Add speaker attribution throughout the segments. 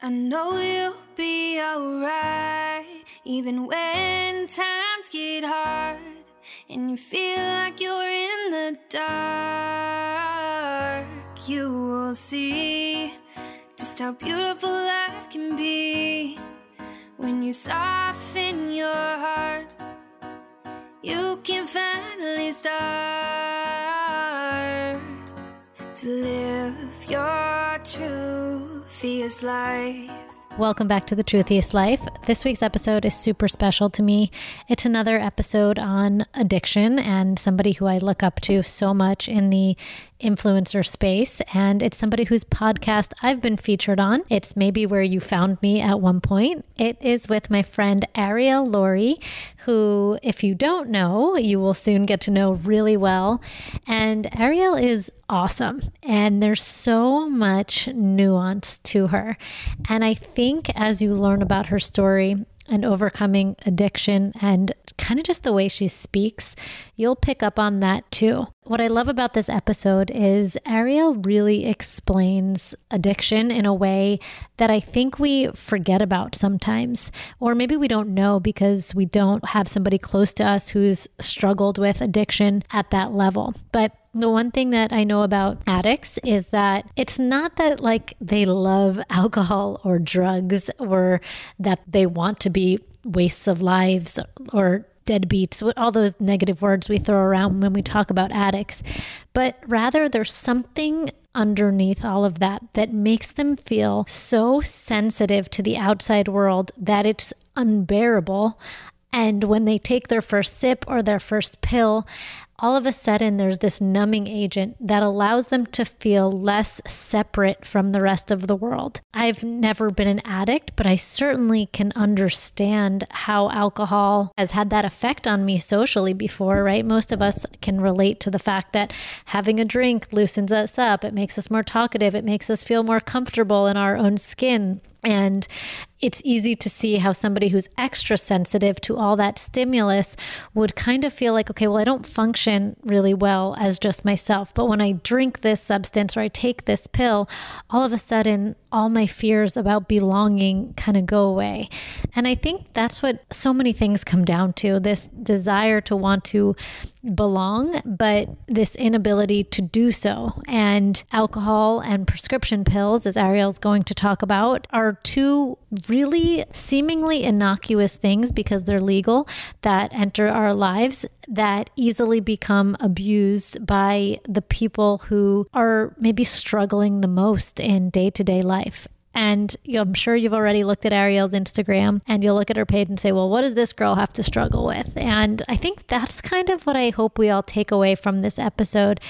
Speaker 1: I know you'll be alright, even when times get hard and you feel like you're in the dark. You will see just how beautiful life can be when you soften your heart. You can finally start to live your truthiest life.
Speaker 2: Welcome back to The Truthiest Life. This week's episode is super special to me. It's another episode on addiction and somebody who I look up to so much in the influencer space. And it's somebody whose podcast I've been featured on. It's maybe where you found me at one point. It is with my friend Arielle Lorre, who, if you don't know, you will soon get to know really well. And Arielle is awesome. And there's so much nuance to her. And I think as you learn about her story, and overcoming addiction and kind of just the way she speaks, you'll pick up on that too. What I love about this episode is Arielle really explains addiction in a way that I think we forget about sometimes, or maybe we don't know because we don't have somebody close to us who's struggled with addiction at that level. But the one thing that I know about addicts is that it's not that like they love alcohol or drugs or that they want to be wastes of lives or deadbeats, all those negative words we throw around when we talk about addicts, but rather there's something underneath all of that that makes them feel so sensitive to the outside world that it's unbearable. And when they take their first sip or their first pill, all of a sudden there's this numbing agent that allows them to feel less separate from the rest of the world. I've never been an addict, but I certainly can understand how alcohol has had that effect on me socially before, right? Most of us can relate to the fact that having a drink loosens us up, it makes us more talkative, it makes us feel more comfortable in our own skin. And it's easy to see how somebody who's extra sensitive to all that stimulus would kind of feel like, okay, well, I don't function really well as just myself. But when I drink this substance or I take this pill, all of a sudden, all my fears about belonging kind of go away. And I think that's what so many things come down to this desire to want to belong, but this inability to do so. And alcohol and prescription pills, as Arielle's going to talk about, are two really seemingly innocuous things because they're legal that enter our lives that easily become abused by the people who are maybe struggling the most in day to day life. And I'm sure you've already looked at Arielle's Instagram and you'll look at her page and say, well, what does this girl have to struggle with? And I think that's kind of what I hope we all take away from this episode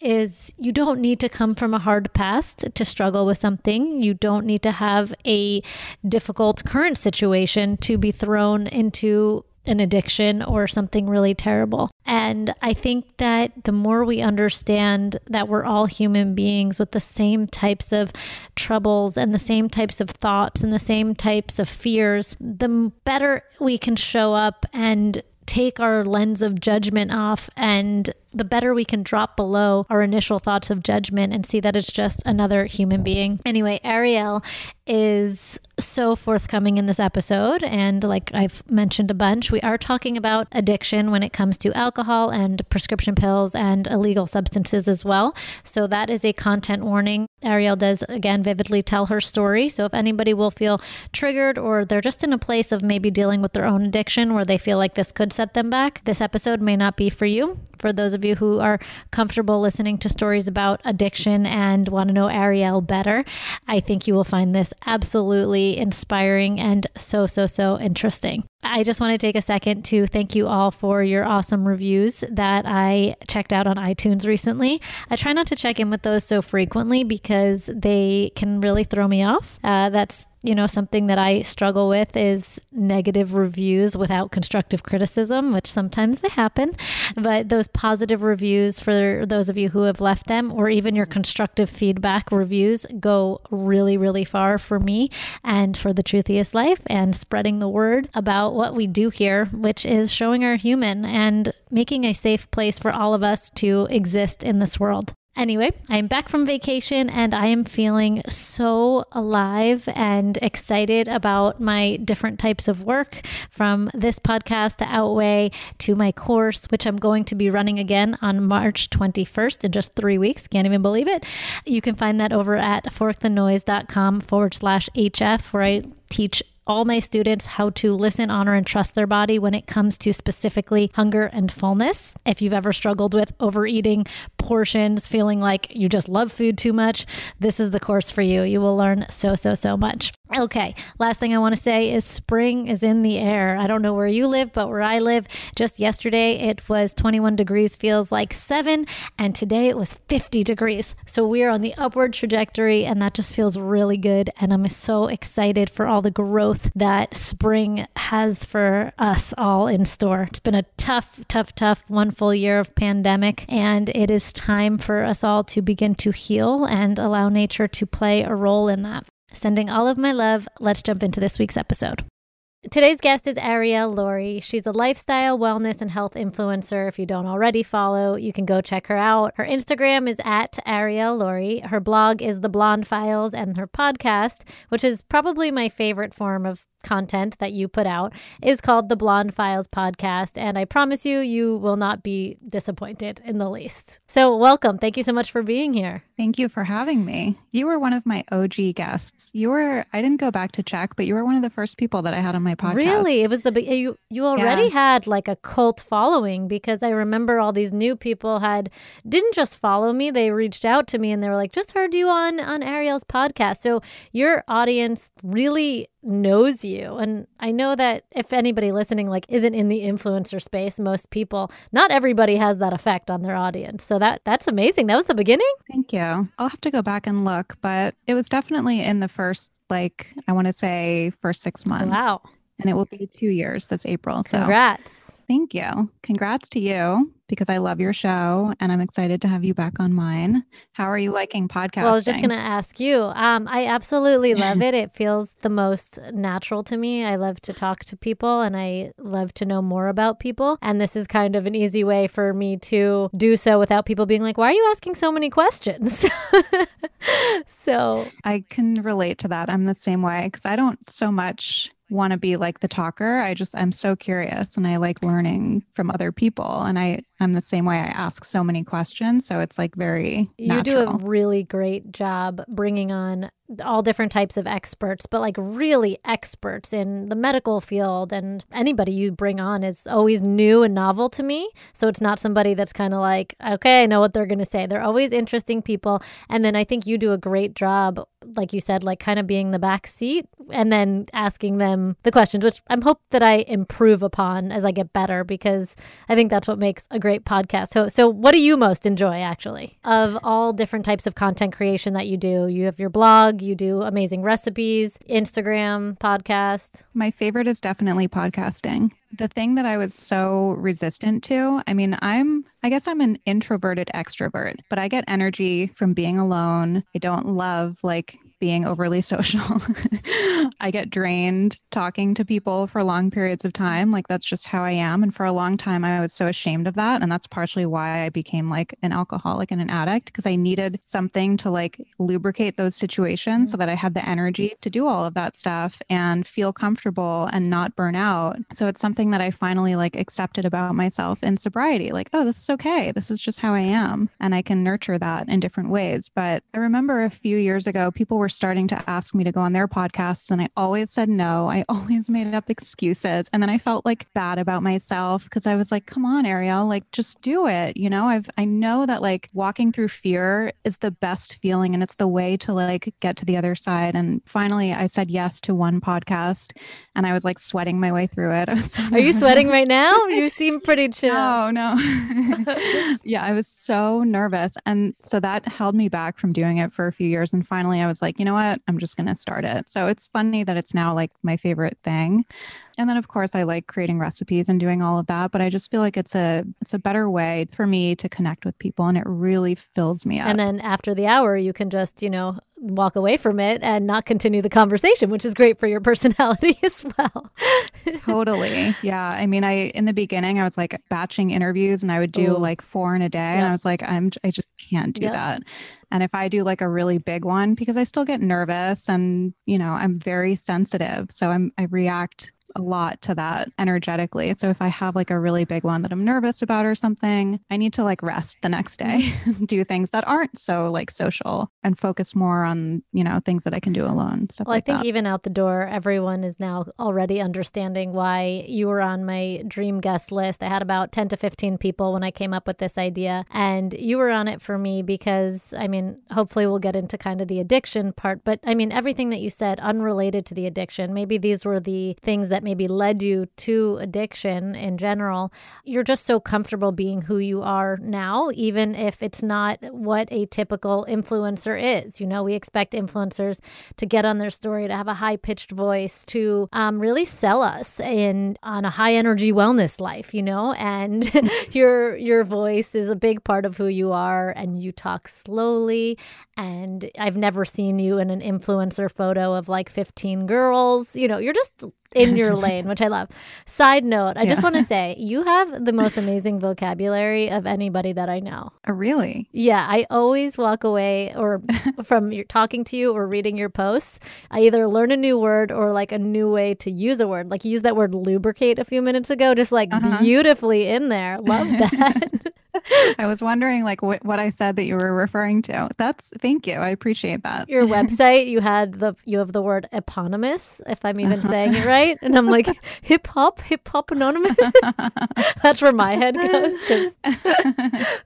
Speaker 2: is you don't need to come from a hard past to struggle with something. You don't need to have a difficult current situation to be thrown into an addiction or something really terrible. And I think that the more we understand that we're all human beings with the same types of troubles and the same types of thoughts and the same types of fears, the better we can show up and take our lens of judgment off and the better we can drop below our initial thoughts of judgment and see that it's just another human being. Anyway, Arielle is so forthcoming in this episode. And like I've mentioned a bunch, we are talking about addiction when it comes to alcohol and prescription pills and illegal substances as well. So that is a content warning. Arielle does again vividly tell her story. So if anybody will feel triggered or they're just in a place of maybe dealing with their own addiction where they feel like this could set them back, this episode may not be for you. For those of you who are comfortable listening to stories about addiction and want to know Arielle better, I think you will find this absolutely inspiring and so, so, so interesting. I just want to take a second to thank you all for your awesome reviews that I checked out on iTunes recently. I try not to check in with those so frequently because they can really throw me off. Uh, that's you know something that i struggle with is negative reviews without constructive criticism which sometimes they happen but those positive reviews for those of you who have left them or even your constructive feedback reviews go really really far for me and for the truthiest life and spreading the word about what we do here which is showing our human and making a safe place for all of us to exist in this world Anyway, I'm back from vacation and I am feeling so alive and excited about my different types of work from this podcast to Outway to my course, which I'm going to be running again on March 21st in just three weeks. Can't even believe it. You can find that over at forkthenoise.com forward slash HF, where I teach all my students how to listen, honor, and trust their body when it comes to specifically hunger and fullness. If you've ever struggled with overeating portions, feeling like you just love food too much, this is the course for you. You will learn so, so, so much. Okay, last thing I want to say is spring is in the air. I don't know where you live, but where I live, just yesterday it was 21 degrees, feels like seven, and today it was 50 degrees. So we are on the upward trajectory, and that just feels really good. And I'm so excited for all the growth that spring has for us all in store. It's been a tough, tough, tough one full year of pandemic, and it is time for us all to begin to heal and allow nature to play a role in that. Sending all of my love. Let's jump into this week's episode. Today's guest is Arielle Lorre. She's a lifestyle, wellness, and health influencer. If you don't already follow, you can go check her out. Her Instagram is at Arielle Lorre. Her blog is The Blonde Files, and her podcast, which is probably my favorite form of content that you put out is called the Blonde Files podcast. And I promise you, you will not be disappointed in the least. So, welcome. Thank you so much for being here.
Speaker 3: Thank you for having me. You were one of my OG guests. You were, I didn't go back to check, but you were one of the first people that I had on my podcast.
Speaker 2: Really? It was the, you, you already yeah. had like a cult following because I remember all these new people had, didn't just follow me, they reached out to me and they were like, just heard you on, on Arielle's podcast. So, your audience really knows you. And i know that if anybody listening like isn't in the influencer space most people not everybody has that effect on their audience. So that that's amazing. That was the beginning?
Speaker 3: Thank you. I'll have to go back and look but it was definitely in the first like i want to say first six months.
Speaker 2: Wow.
Speaker 3: And it will be two years this april
Speaker 2: so. Congrats
Speaker 3: thank you congrats to you because I love your show and I'm excited to have you back on mine. How are you liking podcasting?
Speaker 2: Well, I was just going to ask you. Um, I absolutely love it. It feels the most natural to me. I love to talk to people and I love to know more about people. And this is kind of an easy way for me to do so without people being like, why are you asking so many questions? so
Speaker 3: I can relate to that. I'm the same way because I don't so much want to be like the talker. I just I'm so curious and I like learning from other people and I I'm the same way. I ask so many questions, so it's like very
Speaker 2: You
Speaker 3: natural.
Speaker 2: do a really great job bringing on all different types of experts, but like really experts in the medical field and anybody you bring on is always new and novel to me. So it's not somebody that's kind of like, okay, I know what they're going to say. They're always interesting people. And then I think you do a great job, like you said, like kind of being the back seat and then asking them the questions, which I'm hope that I improve upon as I get better because I think that's what makes a great podcast. So so what do you most enjoy actually of all different types of content creation that you do? You have your blog you do amazing recipes, Instagram, podcast.
Speaker 3: My favorite is definitely podcasting. the thing that I was so resistant to, I mean, I'm, I guess I'm an introverted extrovert, but I get energy from being alone. I don't love like being overly social. I get drained talking to people for long periods of time. Like that's just how I am. And for a long time, I was so ashamed of that. And that's partially why I became like an alcoholic and an addict because I needed something to like lubricate those situations so mm-hmm. that I had the energy to do all of that stuff and feel comfortable and not burn out. So it's something that I finally like accepted about myself in sobriety. Like, oh, this is okay. This is just how I am. And I can nurture that in different ways. But I remember a few years ago, people were were starting to ask me to go on their podcasts and I always said no. I always made up excuses. And then I felt like bad about myself because I was like, come on, Arielle, like just do it. You know, I've, I know that like walking through fear is the best feeling and it's the way to like get to the other side. And finally, I said yes to one podcast and I was like sweating my way through it. So
Speaker 2: Are you sweating right now? You seem pretty chill.
Speaker 3: Oh, no. yeah, I was so nervous. And so that held me back from doing it for a few years. And finally, I was like, you know what? I'm just going to start it. So it's funny that it's now like my favorite thing. And then of course I like creating recipes and doing all of that, but I just feel like it's a it's a better way for me to connect with people and it really fills me up.
Speaker 2: And then after the hour you can just, you know, walk away from it and not continue the conversation, which is great for your personality as well.
Speaker 3: totally. Yeah. I mean, I in the beginning I was like batching interviews and I would do Ooh. like four in a day and I was like I'm I just can't do yep. that. And if I do like a really big one because I still get nervous and, you know, I'm very sensitive, so I'm I react a lot to that energetically. So if I have like a really big one that I'm nervous about or something, I need to like rest the next day, mm-hmm. do things that aren't so like social and focus more on, you know, things that I can do alone. Stuff
Speaker 2: well,
Speaker 3: like
Speaker 2: I think
Speaker 3: that.
Speaker 2: even out the door, everyone is now already understanding why you were on my dream guest list. I had about 10 to 15 people when I came up with this idea, and you were on it for me because, I mean, hopefully we'll get into kind of the addiction part, but I mean, everything that you said unrelated to the addiction, maybe these were the things that that maybe led you to addiction in general, you're just so comfortable being who you are now, even if it's not what a typical influencer is. You know, we expect influencers to get on their story, to have a high pitched voice, to um, really sell us in on a high energy wellness life, you know, and your your voice is a big part of who you are and you talk slowly and I've never seen you in an influencer photo of like 15 girls. You know, you're just in your lane, which I love. Side note, I yeah. just want to say you have the most amazing vocabulary of anybody that I know.
Speaker 3: Oh, really?
Speaker 2: Yeah, I always walk away or from your talking to you or reading your posts, I either learn a new word or like a new way to use a word. Like you used that word lubricate a few minutes ago, just like uh-huh. beautifully in there. Love that.
Speaker 3: I was wondering like what, what I said that you were referring to. That's thank you. I appreciate that.
Speaker 2: Your website, you had the you have the word eponymous, if I'm even uh-huh. saying it right. And I'm like, hip hop, hip hop anonymous. That's where my head goes.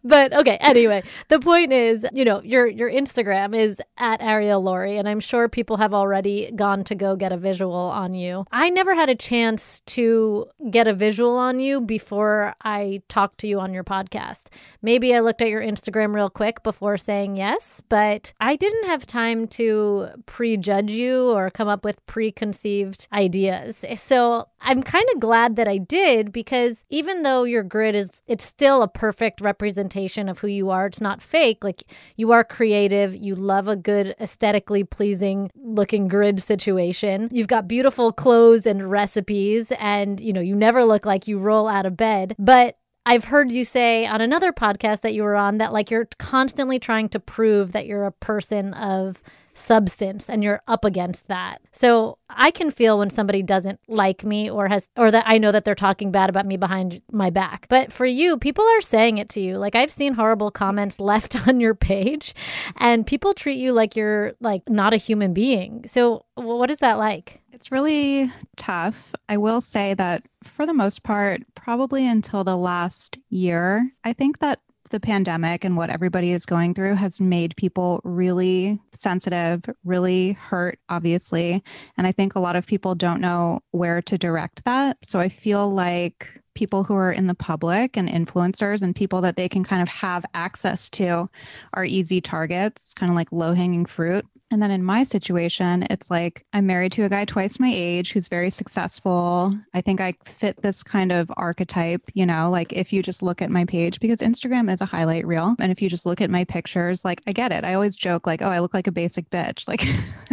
Speaker 2: but okay, anyway, the point is, you know, your your Instagram is at Arielle Lorre, and I'm sure people have already gone to go get a visual on you. I never had a chance to get a visual on you before I talked to you on your podcast. Maybe I looked at your Instagram real quick before saying yes, but I didn't have time to prejudge you or come up with preconceived ideas. So I'm kind of glad that I did because even though your grid is, it's still a perfect representation of who you are. It's not fake. Like you are creative. You love a good, aesthetically pleasing looking grid situation. You've got beautiful clothes and recipes, and you know, you never look like you roll out of bed. But I've heard you say on another podcast that you were on that like you're constantly trying to prove that you're a person of substance and you're up against that. So I can feel when somebody doesn't like me or has or that I know that they're talking bad about me behind my back. But for you, people are saying it to you. Like I've seen horrible comments left on your page and people treat you like you're like not a human being. So what is that like?
Speaker 3: It's really tough. I will say that for the most part, probably until the last year, I think that the pandemic and what everybody is going through has made people really sensitive, really hurt, obviously. And I think a lot of people don't know where to direct that. So I feel like people who are in the public and influencers and people that they can kind of have access to are easy targets, kind of like low hanging fruit. And then in my situation, it's like I'm married to a guy twice my age who's very successful. I think I fit this kind of archetype, you know, like if you just look at my page, because Instagram is a highlight reel. And if you just look at my pictures, like I get it. I always joke, like, oh, I look like a basic bitch. Like,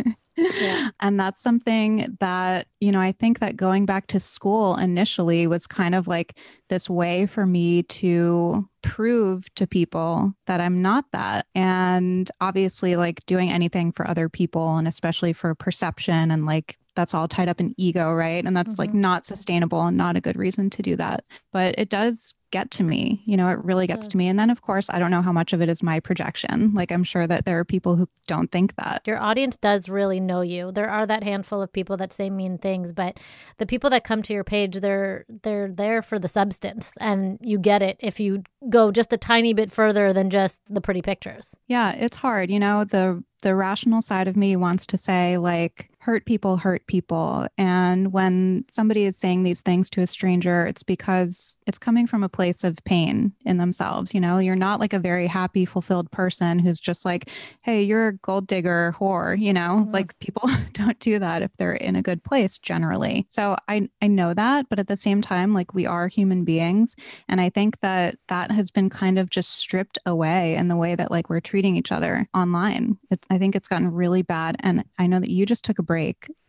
Speaker 3: Yeah. And that's something that, you know, I think that going back to school initially was kind of like this way for me to prove to people that I'm not that. And obviously, like doing anything for other people and especially for perception and like that's all tied up in ego, right? And that's mm-hmm. like not sustainable and not a good reason to do that. But it does get to me. You know, it really gets to me. And then, of course, I don't know how much of it is my projection. Like, I'm sure that there are people who don't think that.
Speaker 2: Your audience does really know you. There are that handful of people that say mean things, but the people that come to your page, they're they're there for the substance, and you get it if you go just a tiny bit further than just the pretty pictures.
Speaker 3: Yeah, it's hard. You know, the the rational side of me wants to say like hurt people hurt people. And when somebody is saying these things to a stranger it's because it's coming from a place of pain in themselves you know? You're not like a very happy fulfilled person who's just like hey you're a gold digger whore you know? Mm-hmm. like people don't do that if they're in a good place generally. So i i know that but at the same time like we are human beings. And i think that that has been kind of just stripped away in the way that like we're treating each other online. It's, i think it's gotten really bad. And i know that you just took a break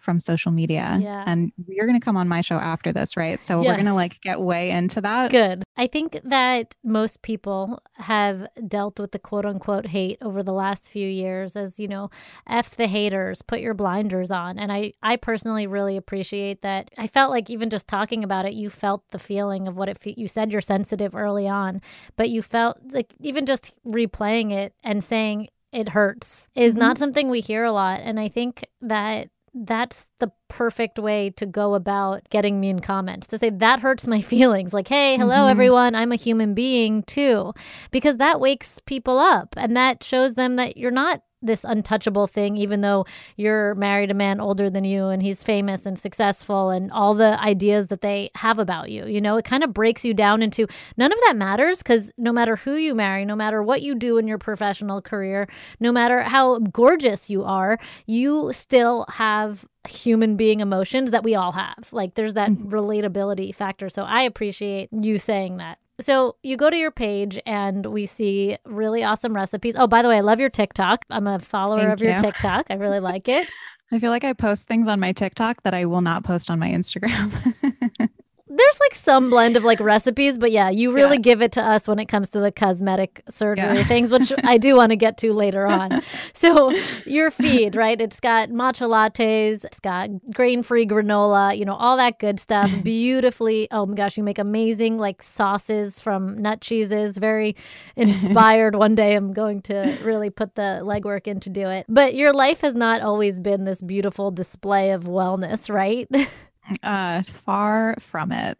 Speaker 3: from social media. Yeah. And you're going to come on my show after this, right? So yes. we're going to like get way into that.
Speaker 2: Good. I think that most people have dealt with the quote unquote hate over the last few years as, you know, F the haters, put your blinders on. And I, I personally really appreciate that. I felt like even just talking about it, you felt the feeling of what it, fe- you said you're sensitive early on, but you felt like even just replaying it and saying, it hurts is mm-hmm. not something we hear a lot. And I think that that's the perfect way to go about getting mean comments to say that hurts my feelings. Like hey hello mm-hmm. everyone. I'm a human being too. Because that wakes people up and that shows them that you're not this untouchable thing, even though you're married a man older than you and he's famous and successful and all the ideas that they have about you. You know, it kind of breaks you down into none of that matters because no matter who you marry, no matter what you do in your professional career, no matter how gorgeous you are, you still have human being emotions that we all have. Like there's that mm-hmm. relatability factor. So I appreciate you saying that. So you go to your page and we see really awesome recipes. Oh, by the way, I love your TikTok. I'm a follower Thank of your TikTok. I really like it.
Speaker 3: I feel like I post things on my TikTok that I will not post on my Instagram.
Speaker 2: there's like some blend of like recipes, but yeah, you really yeah. give it to us when it comes to the cosmetic surgery yeah. things, which I do want to get to later on. So your feed, right? It's got matcha lattes, it's got grain-free granola, you know, all that good stuff. Beautifully, oh my gosh, you make amazing like sauces from nut cheeses. Very inspired. One day I'm going to really put the legwork in to do it. But your life has not always been this beautiful display of wellness, right?
Speaker 3: Uh, far from it.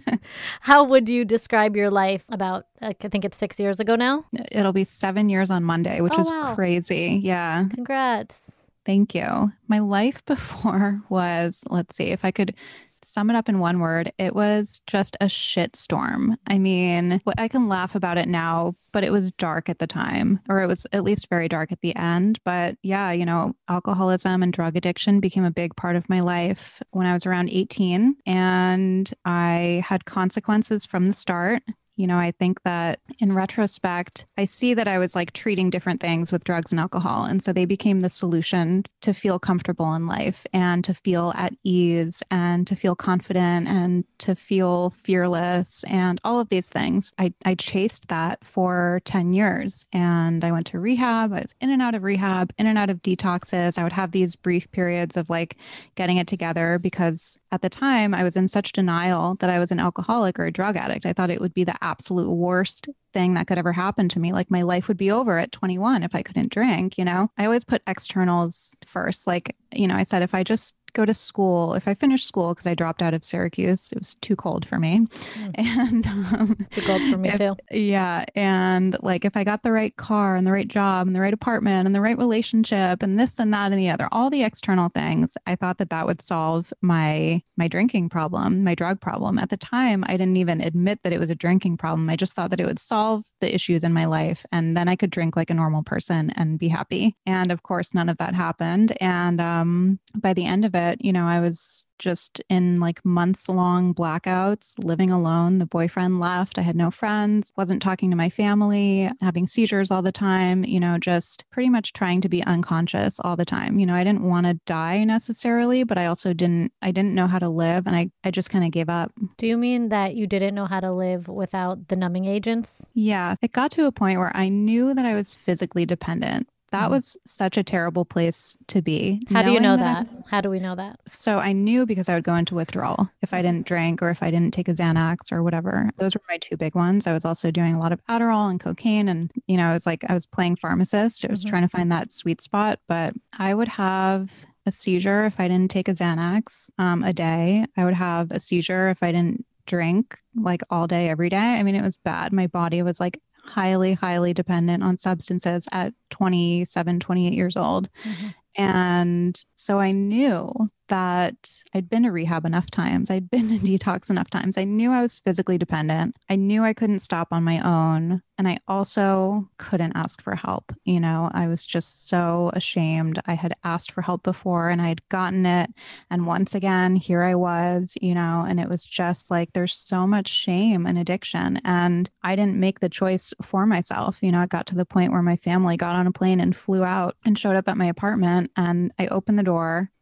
Speaker 2: How would you describe your life about, I think it's six years ago now?
Speaker 3: It'll be seven years on Monday, which oh, is wow. crazy. Yeah.
Speaker 2: Congrats.
Speaker 3: Thank you. My life before was, let's see, if I could sum it up in one word, it was just a shit storm. I mean, I can laugh about it now, but it was dark at the time, or it was at least very dark at the end. But yeah, you know, alcoholism and drug addiction became a big part of my life when I was around 18. And I had consequences from the start. You know, I think that in retrospect, I see that I was like treating different things with drugs and alcohol. And so they became the solution to feel comfortable in life and to feel at ease and to feel confident and to feel fearless and all of these things. I, I chased that for 10 years and I went to rehab. I was in and out of rehab, in and out of detoxes. I would have these brief periods of like getting it together because at the time I was in such denial that I was an alcoholic or a drug addict. I thought it would be the absolute worst thing that could ever happen to me. Like my life would be over at 21 if I couldn't drink, you know? I always put externals first. Like, you know, I said, if I just go to school, if I finished school, because I dropped out of Syracuse, it was too cold for me. Mm. And um,
Speaker 2: too cold for me
Speaker 3: if,
Speaker 2: too.
Speaker 3: Yeah. And like if I got the right car and the right job and the right apartment and the right relationship and this and that and the other, all the external things, I thought that that would solve my my drinking problem, my drug problem. At the time, I didn't even admit that it was a drinking problem. I just thought that it would solve the issues in my life and then I could drink like a normal person and be happy. And of course, none of that happened. And um, by the end of it, you know, I was just in like months long blackouts, living alone. The boyfriend left. I had no friends, wasn't talking to my family, having seizures all the time, you know, just pretty much trying to be unconscious all the time. You know, I didn't want to die necessarily, but I also didn't I didn't know how to live and I I just kind of gave up.
Speaker 2: Do you mean that you didn't know how to live without the numbing agents?
Speaker 3: Yeah, it got to a point where I knew that I was physically dependent that mm-hmm. was such a terrible place to be.
Speaker 2: How do you know that? that? How do we know that?
Speaker 3: So I knew because I would go into withdrawal if I didn't drink or if I didn't take a Xanax or whatever. Those were my two big ones. I was also doing a lot of Adderall and cocaine. And, you know, it was like I was playing pharmacist. I was mm-hmm. trying to find that sweet spot. But I would have a seizure if I didn't take a Xanax um, a day. I would have a seizure if I didn't drink like all day, every day. I mean, it was bad. My body was like highly, highly dependent on substances at 27, 28 years old. Mm-hmm. And so I knew that I'd been to rehab enough times. I'd been to detox enough times. I knew I was physically dependent. I knew I couldn't stop on my own. And I also couldn't ask for help. You know, I was just so ashamed. I had asked for help before and I had gotten it. And once again, here I was, you know, and it was just like there's so much shame and addiction. And I didn't make the choice for myself. You know, it got to the point where my family got on a plane and flew out and showed up at my apartment. And I opened the door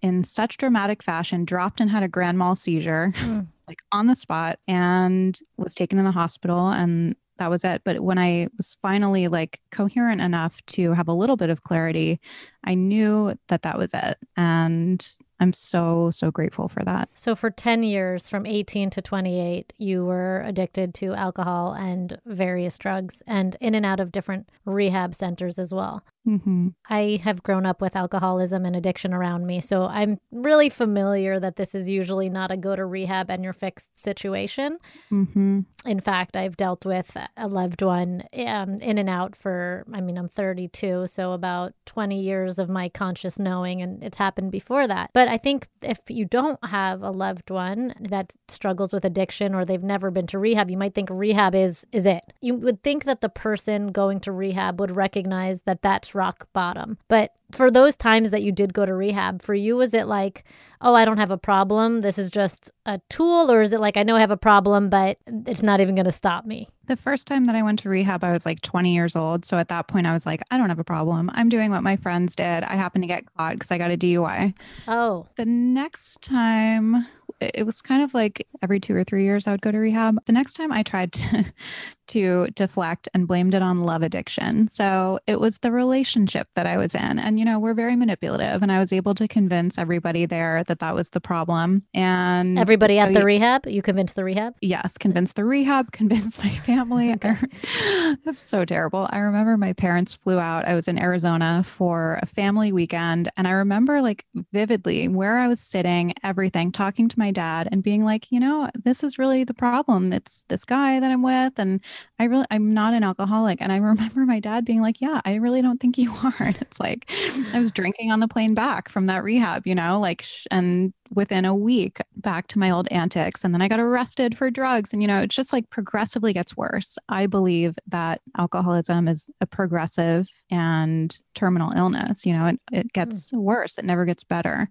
Speaker 3: in such dramatic fashion, dropped and had a grand mal seizure. Mm. Like on the spot, and was taken in the hospital. And that was it. But when I was finally like coherent enough to have a little bit of clarity, I knew that that was it. And I'm so, so grateful for that.
Speaker 2: So, for 10 years, from 18 to 28, you were addicted to alcohol and various drugs and in and out of different rehab centers as well. Mm-hmm. I have grown up with alcoholism and addiction around me. So I'm really familiar that this is usually not a go to rehab and you're fixed situation. Mm-hmm. In fact, I've dealt with a loved one um, in and out for, I mean, I'm 32, so about 20 years of my conscious knowing, and it's happened before that. But I think if you don't have a loved one that struggles with addiction or they've never been to rehab, you might think rehab is is it. You would think that the person going to rehab would recognize that that's rock bottom. But for those times that you did go to rehab, for you, was it like, oh, I don't have a problem? This is just a tool? Or is it like, I know I have a problem, but it's not even going to stop me?
Speaker 3: The first time that I went to rehab, I was like 20 years old. So at that point, I was like, I don't have a problem. I'm doing what my friends did. I happened to get caught because I got a DUI.
Speaker 2: Oh.
Speaker 3: The next time, it was kind of like every two or three years I would go to rehab. The next time I tried to, to deflect and blamed it on love addiction. So it was the relationship that I was in. And, you know, we're very manipulative. And I was able to convince everybody there that that was the problem. And
Speaker 2: everybody so at the you, rehab, you convinced the rehab?
Speaker 3: Yes, convinced the rehab, convinced my family. okay. That's so terrible. I remember my parents flew out. I was in Arizona for a family weekend. And I remember like vividly where I was sitting, everything, talking to my dad and being like, you know, this is really the problem. It's this guy that I'm with. And I really, I'm not an alcoholic. And I remember my dad being like, yeah, I really don't think you are. And it's like, I was drinking on the plane back from that rehab, you know, like, and within a week back to my old antics. And then I got arrested for drugs. And, you know, it just like progressively gets worse. I believe that alcoholism is a progressive and terminal illness. You know, it, it hmm. gets mm. worse, it never gets better.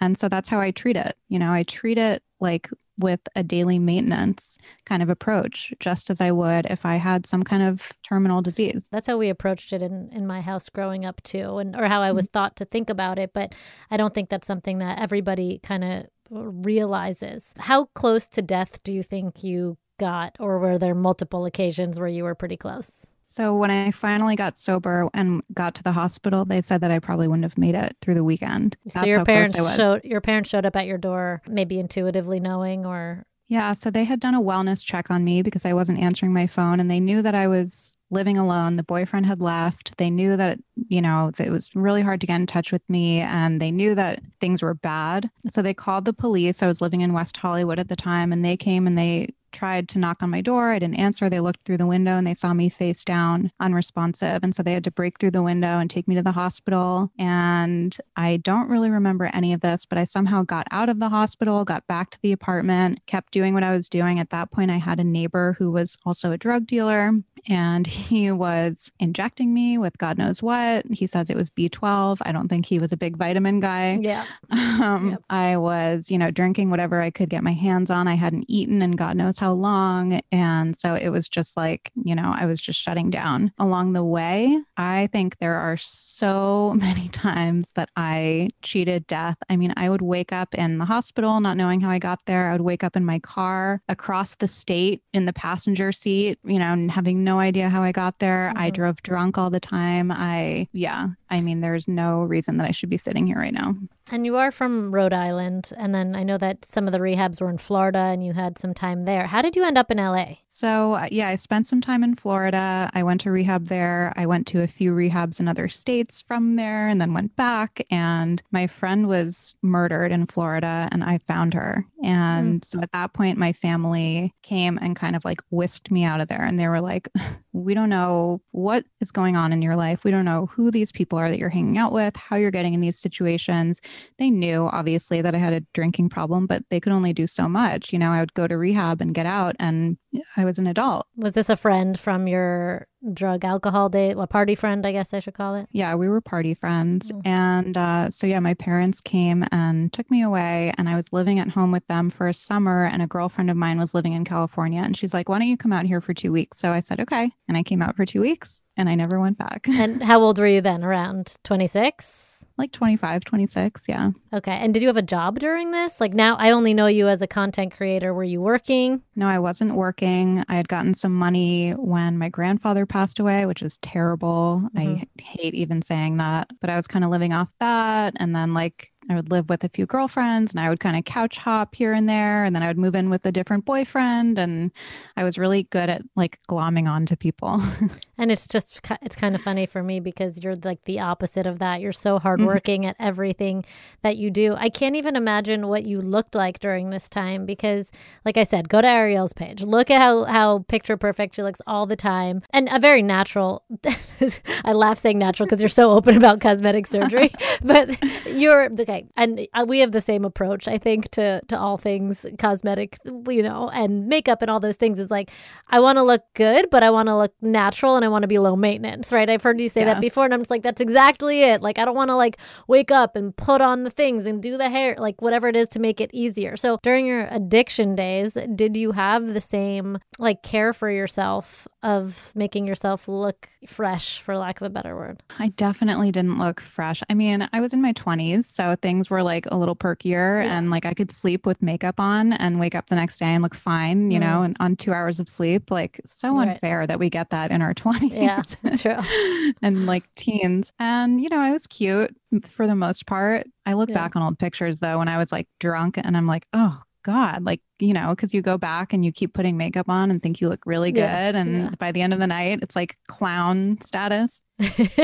Speaker 3: And so that's how I treat it. You know, I treat it like with a daily maintenance kind of approach, just as I would if I had some kind of terminal disease.
Speaker 2: That's how we approached it in, in my house growing up too, and or how I was mm-hmm. thought to think about it. But I don't think that's something that everybody kind of realizes. How close to death do you think you got, or were there multiple occasions where you were pretty close?
Speaker 3: So when I finally got sober and got to the hospital, they said that I probably wouldn't have made it through the weekend.
Speaker 2: So That's your parents showed your parents showed up at your door, maybe intuitively knowing, or
Speaker 3: Yeah. So they had done a wellness check on me because I wasn't answering my phone and they knew that I was living alone. The boyfriend had left. They knew that, you know, that it was really hard to get in touch with me and they knew that things were bad. So they called the police. I was living in West Hollywood at the time and they came and they tried to knock on my door. I didn't answer. They looked through the window and they saw me face down, unresponsive. And so they had to break through the window and take me to the hospital. And I don't really remember any of this, but I somehow got out of the hospital, got back to the apartment, kept doing what I was doing. At that point, I had a neighbor who was also a drug dealer and he was injecting me with God knows what. He says it was B12. I don't think he was a big vitamin guy.
Speaker 2: Yeah.
Speaker 3: Um, yep. I was, you know, drinking whatever I could get my hands on. I hadn't eaten in God knows how long. And so it was just like, you know, I was just shutting down. Along the way, I think there are so many times that I cheated death. I mean, I would wake up in the hospital not knowing how I got there. I would wake up in my car across the state in the passenger seat, you know, and having no idea how I got there. Mm-hmm. I drove drunk all the time. I, yeah, I mean, there's no reason that I should be sitting here right now.
Speaker 2: And you are from Rhode Island. And then I know that some of the rehabs were in Florida and you had some time there. How did you end up in LA?
Speaker 3: So, uh, yeah, I spent some time in Florida. I went to rehab there. I went to a few rehabs in other states from there and then went back. And my friend was murdered in Florida and I found her. And mm. so at that point, my family came and kind of like whisked me out of there. And they were like, we don't know what is going on in your life. We don't know who these people are that you're hanging out with, how you're getting in these situations. They knew obviously that I had a drinking problem, but they could only do so much. You know, I would go to rehab and get out and I was an adult.
Speaker 2: Was this a friend from your drug alcohol date? A party friend, I guess I should call it?
Speaker 3: Yeah, we were party friends. Mm-hmm. And uh, so, yeah, my parents came and took me away, and I was living at home with them for a summer. And a girlfriend of mine was living in California. And she's like, why don't you come out here for two weeks? So I said, okay. And I came out for two weeks and I never went back.
Speaker 2: and how old were you then? Around 26?
Speaker 3: Like 25, 26. Yeah.
Speaker 2: Okay. And did you have a job during this? Like now, I only know you as a content creator. Were you working?
Speaker 3: No, I wasn't working. I had gotten some money when my grandfather passed away, which is terrible. Mm-hmm. I hate even saying that, but I was kind of living off that. And then, like, I would live with a few girlfriends and I would kind of couch hop here and there. And then I would move in with a different boyfriend. And I was really good at like glomming on to people.
Speaker 2: and it's just, it's kind of funny for me because you're like the opposite of that. You're so hardworking mm-hmm. at everything that you do. I can't even imagine what you looked like during this time because, like I said, go to Arielle's page. Look at how, how picture perfect she looks all the time and a very natural. I laugh saying natural because you're so open about cosmetic surgery, but you're okay and we have the same approach, I think, to to all things cosmetic, you know, and makeup and all those things. Is like, I want to look good, but I want to look natural and I want to be low maintenance, right? I've heard you say yes. that before, and I'm just like, that's exactly it. Like, I don't want to like wake up and put on the things and do the hair, like whatever it is to make it easier. So during your addiction days, did you have the same like care for yourself of making yourself look fresh, for lack of a better word?
Speaker 3: I definitely didn't look fresh. I mean, I was in my 20s, so things were like a little perkier yeah. and like I could sleep with makeup on and wake up the next day and look fine, you mm. know, and on two hours of sleep. Like, so right. unfair that we get that in our 20s.
Speaker 2: Yeah, true.
Speaker 3: and like teens. And, you know, I was cute for the most part. I look yeah. back on old pictures though when I was like drunk and I'm like, oh God, like, you know, because you go back and you keep putting makeup on and think you look really good. Yeah, and yeah. by the end of the night, it's like clown status.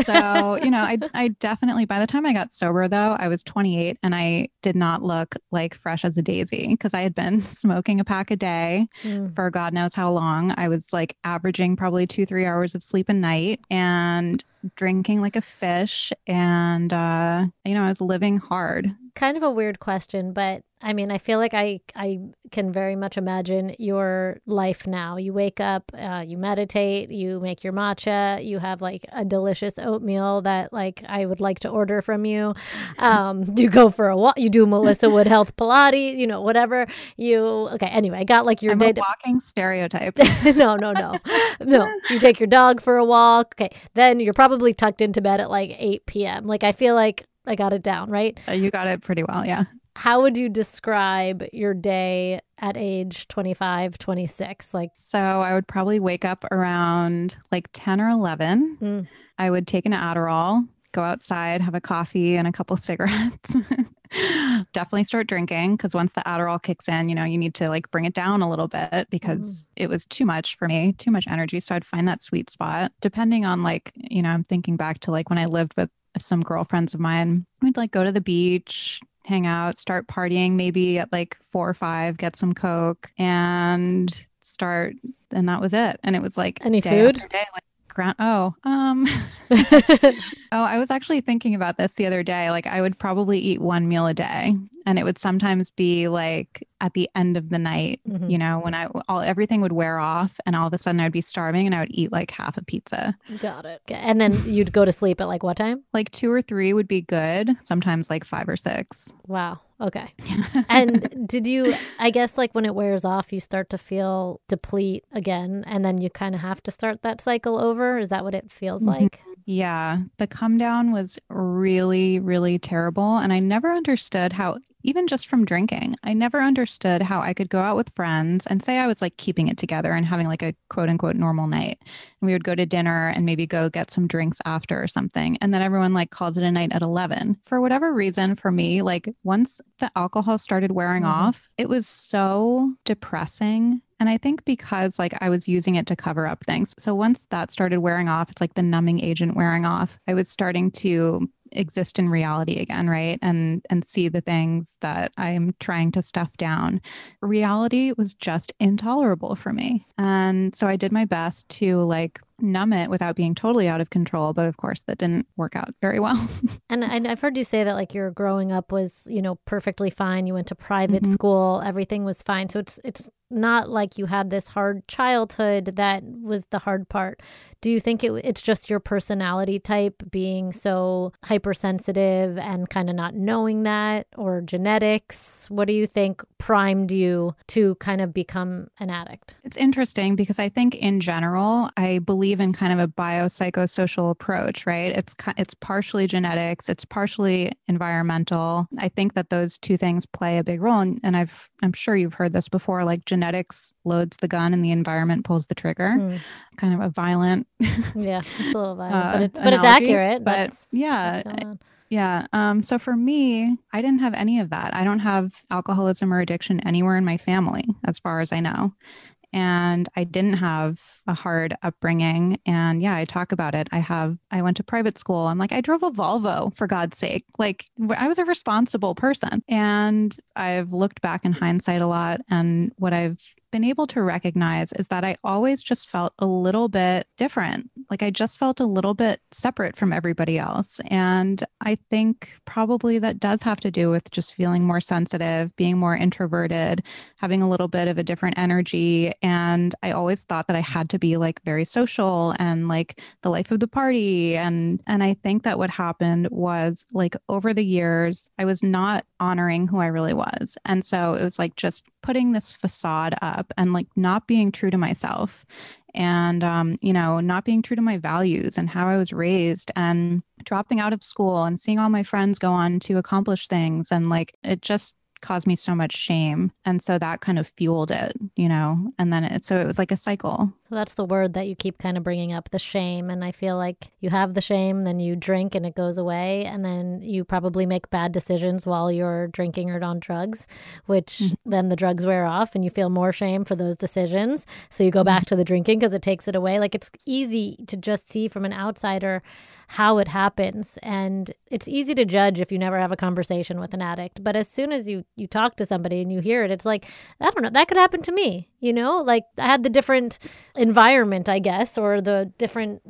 Speaker 3: So, you know, I, I definitely, by the time I got sober, though, I was 28 and I did not look like fresh as a daisy because I had been smoking a pack a day mm. for God knows how long. I was like averaging probably two, three hours of sleep a night and drinking like a fish. And, uh, you know, I was living hard.
Speaker 2: Kind of a weird question, but I mean, I feel like I I can very much imagine your life now. You wake up, uh, you meditate, you make your matcha, you have like a delicious oatmeal that like I would like to order from you. Um, you go for a walk, you do Melissa Wood Health Pilates, you know, whatever. You okay? Anyway, I got like your
Speaker 3: I'm
Speaker 2: day.
Speaker 3: A walking stereotype.
Speaker 2: no, no, no, no. You take your dog for a walk. Okay, then you're probably tucked into bed at like 8 p.m. Like I feel like I got it down, right?
Speaker 3: Uh, you got it pretty well, yeah
Speaker 2: how would you describe your day at age 25 26 like
Speaker 3: so i would probably wake up around like 10 or 11 mm. i would take an adderall go outside have a coffee and a couple cigarettes definitely start drinking because once the Adderall kicks in, you know, you need to like bring it down a little bit because mm. it was too much for me, too much energy. So I'd find that sweet spot. Depending on like, you know, I'm thinking back to like when I lived with some girlfriends of mine, we'd like go to the beach, hang out, start partying maybe at like four or five, get some Coke and start and that was it. And it was like
Speaker 2: any food?
Speaker 3: Day, like ground oh um oh i was actually thinking about this the other day. Like i would probably eat one meal a day and it would sometimes be like at the end of the night mm-hmm. you know when i all everything would wear off and all of a sudden i'd be starving and i would eat like half a pizza.
Speaker 2: Got it. And then you'd go to sleep at like what time?
Speaker 3: Like two or three would be good sometimes like five or six.
Speaker 2: Wow okay. And did you i guess like when it wears off you start to feel deplete again and then you kind of have to start that cycle over? Is that what it feels mm-hmm. like
Speaker 3: yeah, the come down was really, really terrible. And I never understood how, even just from drinking, I never understood how I could go out with friends and say I was like keeping it together and having like a quote unquote normal night. And we would go to dinner and maybe go get some drinks after or something. And then everyone like calls it a night at 11. For whatever reason, for me, like once the alcohol started wearing mm-hmm. off, it was so depressing and I think because like I was using it to cover up things. So once that started wearing off, it's like the numbing agent wearing off. I was starting to exist in reality again, right? And and see the things that I'm trying to stuff down. Reality was just intolerable for me. And so I did my best to like numb it without being totally out of control but of course that didn't work out very well
Speaker 2: and, and i've heard you say that like your growing up was you know perfectly fine you went to private mm-hmm. school everything was fine so it's it's not like you had this hard childhood that was the hard part. Do you think it, it's just your personality type being so hypersensitive and kind of not knowing that, or genetics? What do you think primed you to kind of become an addict?
Speaker 3: It's interesting because I think in general, I believe in kind of a biopsychosocial approach, right? It's it's partially genetics, it's partially environmental. I think that those two things play a big role, and, and I've I'm sure you've heard this before, like genetics loads the gun and the environment pulls the trigger. Mm. Kind of a violent.
Speaker 2: yeah, it's a little violent, uh, but it's but it's accurate.
Speaker 3: But that's, yeah. That's yeah. Um, so for me, I didn't have any of that. I don't have alcoholism or addiction anywhere in my family, as far as I know and I didn't have a hard upbringing. And yeah, I talk about it. I have, I went to private school. I'm like, I drove a Volvo for God's sake. Like, I was a responsible person. And I've looked back in hindsight a lot. And what I've been able to recognize is that I always just felt a little bit different. Like I just felt a little bit separate from everybody else. And I think probably that does have to do with just feeling more sensitive, being more introverted, having a little bit of a different energy. And I always thought that I had to be like very social and like the life of the party. And and I think that what happened was like over the years, I was not honoring who I really was. And so it was like just putting this facade up and like not being true to myself and um, you know not being true to my values and how i was raised and dropping out of school and seeing all my friends go on to accomplish things and like it just caused me so much shame. And so that kind of fueled it, you know, and then it, so it was like a cycle.
Speaker 2: That's the word that you keep kind of bringing up the shame. And I feel like you have the shame, then you drink and it goes away. And then you probably make bad decisions while you're drinking or on drugs, which mm-hmm. then the drugs wear off and you feel more shame for those decisions. So you go back mm-hmm. to the drinking because it takes it away. Like it's easy to just see from an outsider how it happens and it's easy to judge if you never have a conversation with an addict but as soon as you you talk to somebody and you hear it it's like i don't know that could happen to me you know like i had the different environment i guess or the different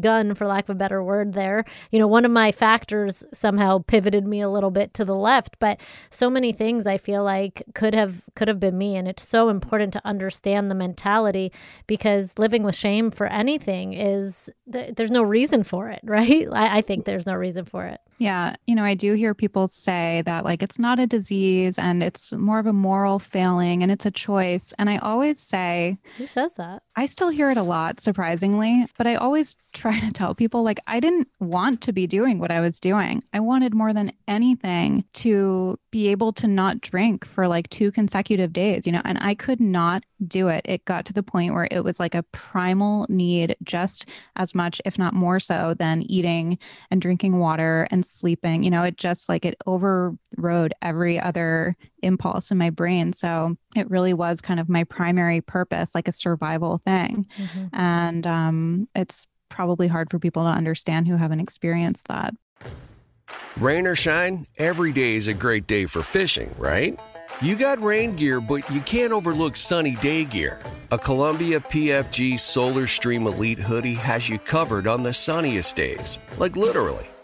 Speaker 2: gun for lack of a better word there. You know one of my factors somehow pivoted me a little bit to the left but so many things i feel like could have could have been me and it's so important to understand the mentality because living with shame for anything is th- there's no reason for it right? I, I think there's no reason for it
Speaker 3: yeah. You know, I do hear people say that like it's not a disease and it's more of a moral failing and it's a choice. And I always say,
Speaker 2: Who says that?
Speaker 3: I still hear it a lot, surprisingly, but I always try to tell people like I didn't want to be doing what I was doing. I wanted more than anything to be able to not drink for like two consecutive days, you know, and I could not do it. It got to the point where it was like a primal need, just as much, if not more so, than eating and drinking water and sleeping. You know, it just like it overrode every other impulse in my brain. So it really was kind of my primary purpose, like a survival thing. Mm-hmm. And um, it's probably hard for people to understand who haven't experienced that.
Speaker 4: Rain or shine, every day is a great day for fishing, right? You got rain gear, but you can't overlook sunny day gear. A Columbia PFG Solar Stream Elite hoodie has you covered on the sunniest days. Like literally.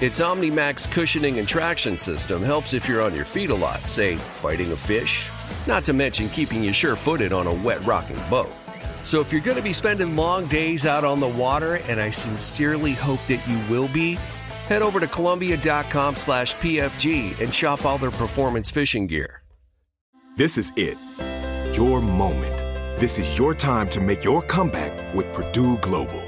Speaker 4: Its OmniMax cushioning and traction system helps if you're on your feet a lot, say fighting a fish, not to mention keeping you sure footed on a wet rocking boat. So if you're going to be spending long days out on the water, and I sincerely hope that you will be, head over to Columbia.com slash PFG and shop all their performance fishing gear.
Speaker 5: This is it. Your moment this is your time to make your comeback with Purdue Global.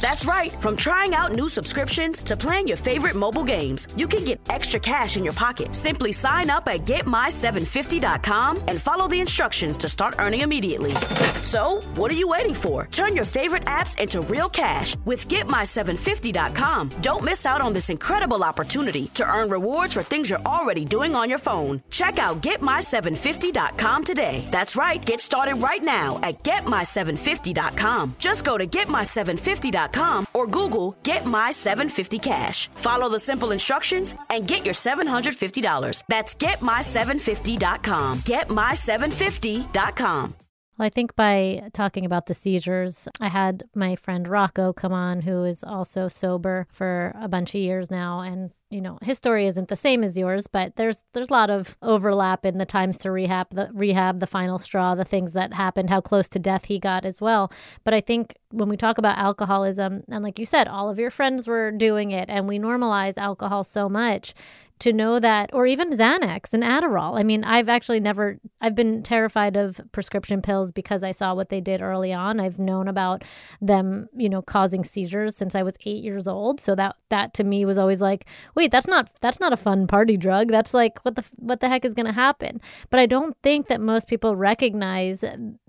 Speaker 6: That's right. From trying out new subscriptions to playing your favorite mobile games, you can get extra cash in your pocket. Simply sign up at getmy750.com and follow the instructions to start earning immediately. So, what are you waiting for? Turn your favorite apps into real cash with getmy750.com. Don't miss out on this incredible opportunity to earn rewards for things you're already doing on your phone. Check out getmy750.com today. That's right. Get started right now at getmy750.com. Just go to getmy750.com or Google Get My 750 Cash. Follow the simple instructions and get your $750. That's getmy750.com. Getmy750.com.
Speaker 2: Well, I think by talking about the seizures, I had my friend Rocco come on, who is also sober for a bunch of years now. And, you know, his story isn't the same as yours, but there's there's a lot of overlap in the times to rehab, the rehab, the final straw, the things that happened, how close to death he got as well. But I think when we talk about alcoholism, and like you said, all of your friends were doing it, and we normalize alcohol so much to know that, or even Xanax and Adderall. I mean, I've actually never, I've been terrified of prescription pills because I saw what they did early on. I've known about them, you know, causing seizures since I was eight years old. So that, that to me was always like, wait, that's not, that's not a fun party drug. That's like, what the, what the heck is going to happen? But I don't think that most people recognize,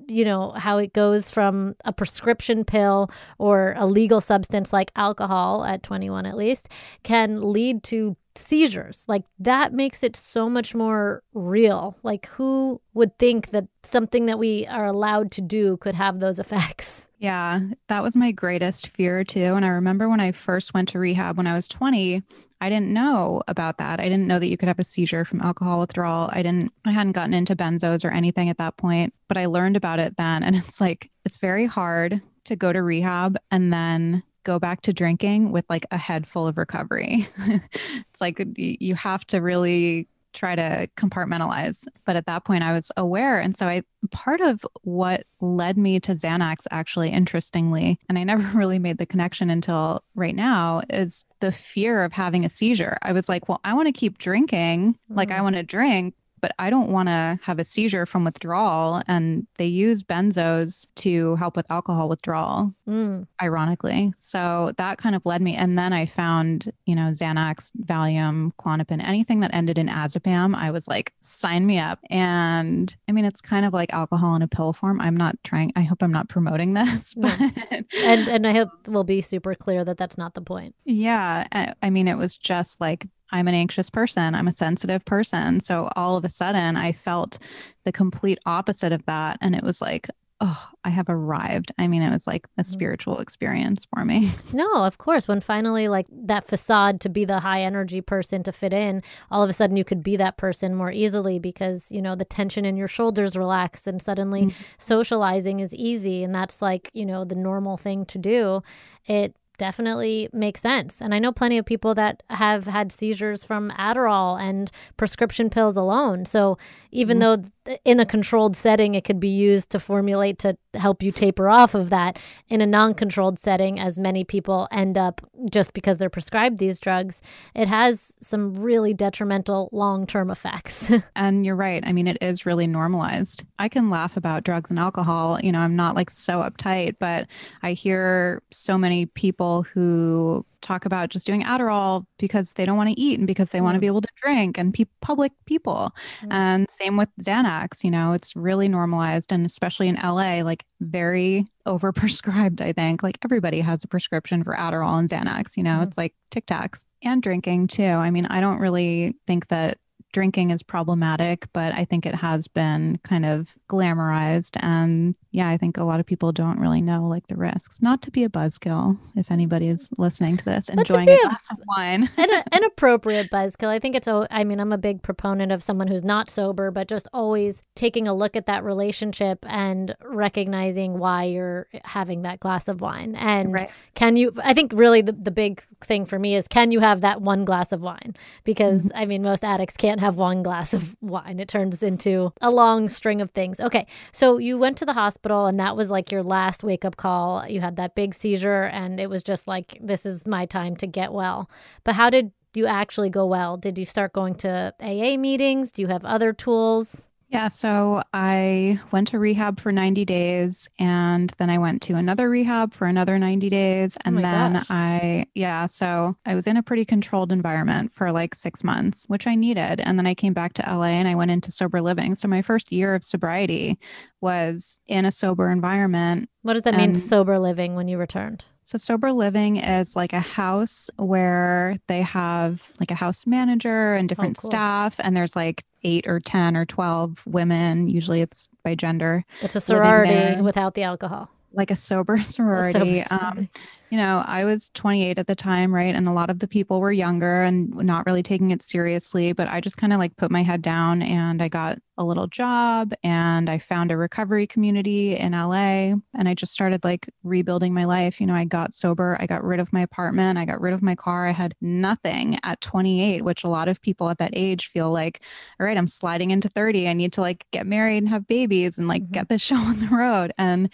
Speaker 2: you know, how it goes from a prescription pill or a legal substance like alcohol at 21 at least can lead to seizures. Like that makes it so much more real. Like who would think that something that we are allowed to do could have those effects?
Speaker 3: Yeah, that was my greatest fear too. And I remember when I first went to rehab when I was 20, I didn't know about that. I didn't know that you could have a seizure from alcohol withdrawal. I didn't I hadn't gotten into benzos or anything at that point, but I learned about it then and it's like it's very hard to go to rehab and then go back to drinking with like a head full of recovery. it's like you have to really try to compartmentalize. But at that point, I was aware. And so I, part of what led me to Xanax, actually, interestingly, and I never really made the connection until right now, is the fear of having a seizure. I was like, well, I want to keep drinking, mm. like I mm. want to drink, but I don't want to have a seizure from withdrawal. And they use benzos to help with alcohol withdrawal,
Speaker 2: Mm.
Speaker 3: ironically. So that kind of led me. And then I found, you know, Xanax, Valium, Klonopin, anything that ended in azepam. I was like, sign me up. And I mean, it's kind of like alcohol in a pill form. I'm not trying, I hope I'm not promoting this,
Speaker 2: No.
Speaker 3: but
Speaker 2: And and I hope we'll be super clear that that's not the point.
Speaker 3: Yeah. I, I mean, it was just like, I'm an anxious person. I'm a sensitive person. So all of a sudden, I felt the complete opposite of that. And it was like, oh, I have arrived. I mean, it was like a mm-hmm. spiritual experience for me.
Speaker 2: No, of course. When finally, like that facade to be the high energy person to fit in, all of a sudden you could be that person more easily because, you know, the tension in your shoulders relax and suddenly mm-hmm. socializing is easy. And that's like, you know, the normal thing to do. It definitely makes sense. And I know plenty of people that have had seizures from Adderall and prescription pills alone. So even mm-hmm. though th- in a controlled setting it could be used to formulate to help you taper off of that, in a non controlled setting, as many people end up just because they're prescribed these drugs, it has some really detrimental long term effects.
Speaker 3: And you're right. I mean, it is really normalized. I can laugh about drugs and alcohol. You know, I'm not like so uptight, but I hear so many people who talk about just doing Adderall because they don't want to eat and because they want to mm. be able to drink and pe- public people. Mm. And same with Xanax, you know, it's really normalized. And especially in LA, like very overprescribed, I think. Like everybody has a prescription for Adderall and Xanax, you know, mm-hmm. it's like Tic Tacs and drinking too. I mean, I don't really think that drinking is problematic, but I think it has been kind of glamorized. And yeah, I think a lot of people don't really know like the risks. Not to be a buzzkill, if anybody is listening to this, enjoying
Speaker 2: be
Speaker 3: a glass of wine.
Speaker 2: an, an appropriate buzzkill. I think it's. a- I mean, I'm a big proponent of someone who's not sober, but just always taking a look at that relationship and recognizing why you're having that glass of wine. And
Speaker 3: Right.
Speaker 2: can you? I think really the the big thing for me is can you have that one glass of wine? Because mm-hmm. I mean, most addicts can't have one glass of wine. It turns into a long string of things. Okay, so you went to the hospital, and that was like your last wake up call. You had that big seizure, and it was just like this is my time to get well. But how did you actually go well? Did you start going to AA meetings? Do you have other tools?
Speaker 3: Yeah, so I went to rehab for 90 days and then I went to another rehab for another 90 days. Oh and
Speaker 2: my
Speaker 3: then
Speaker 2: gosh.
Speaker 3: I, yeah, so I was in a pretty controlled environment for like six months, which I needed. And then I came back to LA and I went into sober living. So my first year of sobriety was in a sober environment.
Speaker 2: What does that mean, sober living, when you returned?
Speaker 3: So sober living is like a house where they have like a house manager and different
Speaker 2: cool.
Speaker 3: staff, and there's like eight or 10 or 12 women. Usually it's by gender.
Speaker 2: It's a sorority without the alcohol.
Speaker 3: like a sober
Speaker 2: A sober
Speaker 3: sorority.
Speaker 2: sorority.
Speaker 3: Um, you know, I was 28 at the time, right? And a lot of the people were younger and not really taking it seriously. But I just kind of like put my head down and I got a little job and I found a recovery community in LA and I just started like rebuilding my life. You know, I got sober, I got rid of my apartment, I got rid of my car. I had nothing at 28, which a lot of people at that age feel like, all right, I'm sliding into 30. I need to like get married and have babies and like
Speaker 2: Mhm.
Speaker 3: get this show on the road. And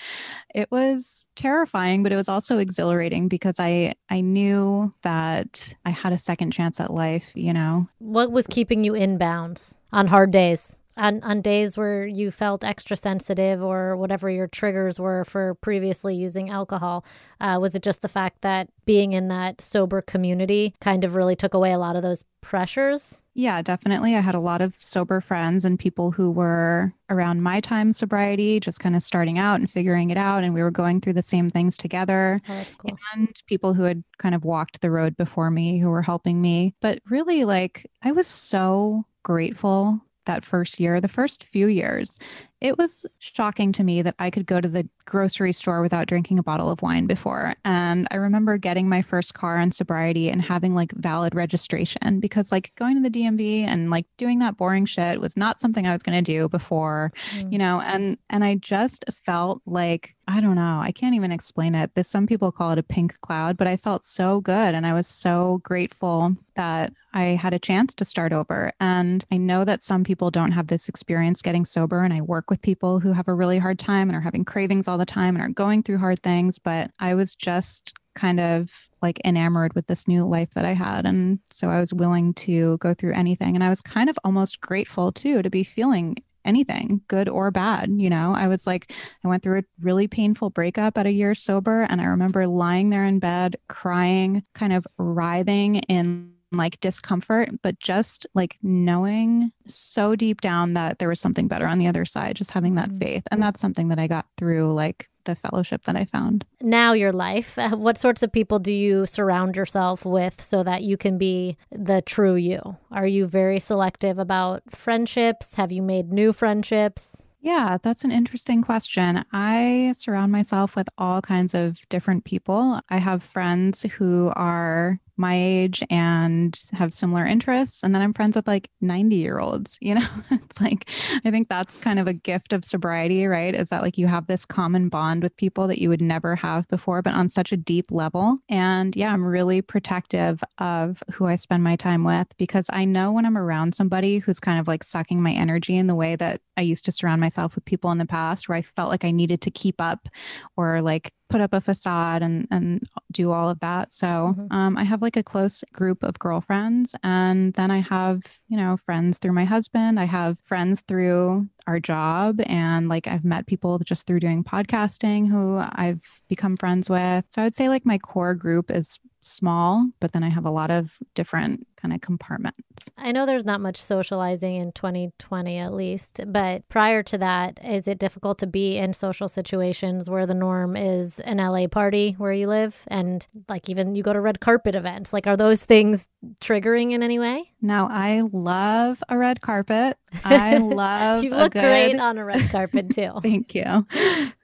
Speaker 3: it was terrifying, but it was also exhilarating because I I knew that I had a second chance at life, you know.
Speaker 2: What was keeping you in bounds on hard days? On, on days where you felt extra sensitive or whatever your triggers were for previously using alcohol, uh, was it just the fact that being in that sober community kind of really took away a lot of those pressures?
Speaker 3: Yeah, definitely. I had a lot of sober friends and people who were around my time sobriety, just kind of starting out and figuring it out. And we were going through the same things together.
Speaker 2: Oh, that's cool.
Speaker 3: and people who had kind of walked the road before me who were helping me. But really, like, I was so grateful that first year, the first few years. It was shocking to me that I could go to the grocery store without drinking a bottle of wine before. And I remember getting my first car in sobriety and having like valid registration because, like, going to the DMV and like doing that boring shit was not something I was going to do before mm. you know and and i just felt like i don't know i can't even explain it this some people call it a pink cloud but i felt so good and i was so grateful that i had a chance to start over and i know that some people don't have this experience getting sober and i work with people who have a really hard time and are having cravings all the time and are going through hard things but i was just kind of like enamored with this new life that I had. And so I was willing to go through anything. And I was kind of almost grateful too to be feeling anything, good or bad. You know, I was like, I went through a really painful breakup at a year sober. And I remember lying there in bed, crying, kind of writhing in like discomfort, but just like knowing so deep down that there was something better on the other side, just having that mm-hmm. faith. And that's something that I got through like the fellowship that I found.
Speaker 2: Now, your life, what sorts of people do you surround yourself with so that you can be the true you? Are you very selective about friendships? Have you made new friendships?
Speaker 3: Yeah, that's an interesting question. I surround myself with all kinds of different people. I have friends who are my age and have similar interests. And then I'm friends with like 90 year olds, you know? it's like, I think that's kind of a gift of sobriety, right? Is that like you have this common bond with people that you would never have before, but on such a deep level. And yeah, I'm really protective of who I spend my time with because I know when I'm around somebody who's kind of like sucking my energy in the way that I used to surround myself with people in the past where I felt like I needed to keep up or like put up a facade and and do all of that. So mm-hmm. um, I have like a close group of girlfriends, and then I have you know friends through my husband. I have friends through our job, and like I've met people just through doing podcasting who I've become friends with. So I would say like my core group is small, but then I have a lot of different kind of compartments.
Speaker 2: I know there's not much socializing in 2020 at least, but prior to that, is it difficult to be in social situations where the norm is an LA party where you live and like even you go to red carpet events? Like are those things triggering in any way?
Speaker 3: No, I love a red carpet. I love
Speaker 2: You look
Speaker 3: good...
Speaker 2: great on a red carpet too.
Speaker 3: Thank you.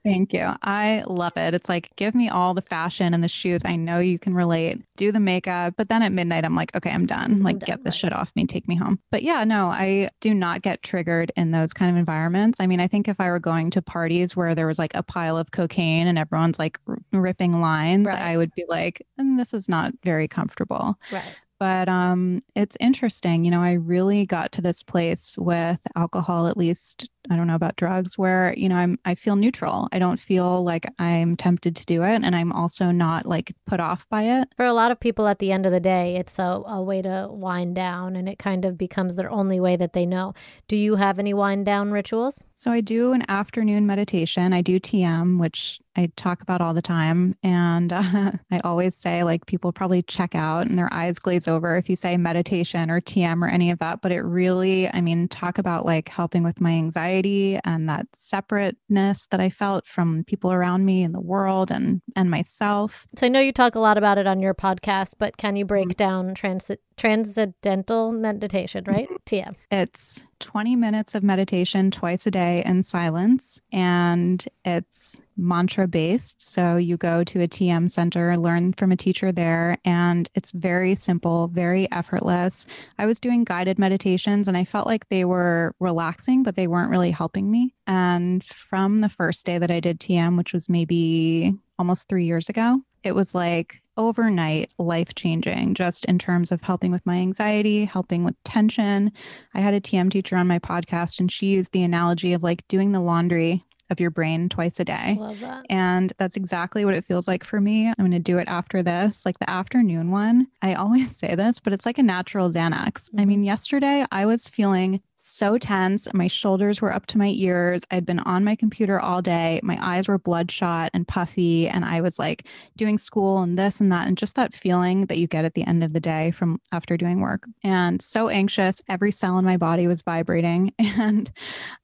Speaker 3: Thank you. I love it. It's like give me all the fashion and the shoes. I know you can relate. Do the makeup, but then at midnight I'm like, okay, I'm done. Mm-hmm. Like get this shit off me, take me home. But yeah, no, I do not get triggered in those kind of environments. I mean, I think if I were going to parties where there was like a pile of cocaine and everyone's like ripping lines, right. I would be like, mm, this is not very comfortable.
Speaker 2: Right
Speaker 3: but um, it's interesting. You know, I really got to this place with alcohol, at least I don't know about drugs, where you know I'm I feel neutral. I don't feel like I'm tempted to do it, and I'm also not like put off by it.
Speaker 2: For a lot of people, at the end of the day, it's a, a way to wind down, and it kind of becomes their only way that they know. Do you have any wind down rituals?
Speaker 3: So I do an afternoon meditation. I do TM, which I talk about all the time. And uh, I always say, like, people probably check out and their eyes glaze over if you say meditation or TM or any of that. But it really, I mean, talk about like helping with my anxiety and that separateness that I felt from people around me in the world and and myself.
Speaker 2: So I know you talk a lot about it on your podcast, but can you break mm-hmm. down transit transcendental meditation, right? TM.
Speaker 3: It's 20 minutes of meditation twice a day in silence, and it's mantra based. So you go to a TM center, learn from a teacher there, and it's very simple, very effortless. I was doing guided meditations and I felt like they were relaxing, but they weren't really helping me. And from the first day that I did TM, which was maybe almost three years ago, it was like overnight life changing just in terms of helping with my anxiety, helping with tension. I had a TM teacher on my podcast and she used the analogy of like doing the laundry of your brain twice a day.
Speaker 2: Love that.
Speaker 3: And that's exactly what it feels like for me. I'm going to do it after this. Like the afternoon one, I always say this, but it's like a natural Xanax. Mm-hmm. I mean, yesterday I was feeling so tense. My shoulders were up to my ears. I'd been on my computer all day. My eyes were bloodshot and puffy. And I was like doing school and this and that. And just that feeling that you get at the end of the day from after doing work. And so anxious. Every cell in my body was vibrating. And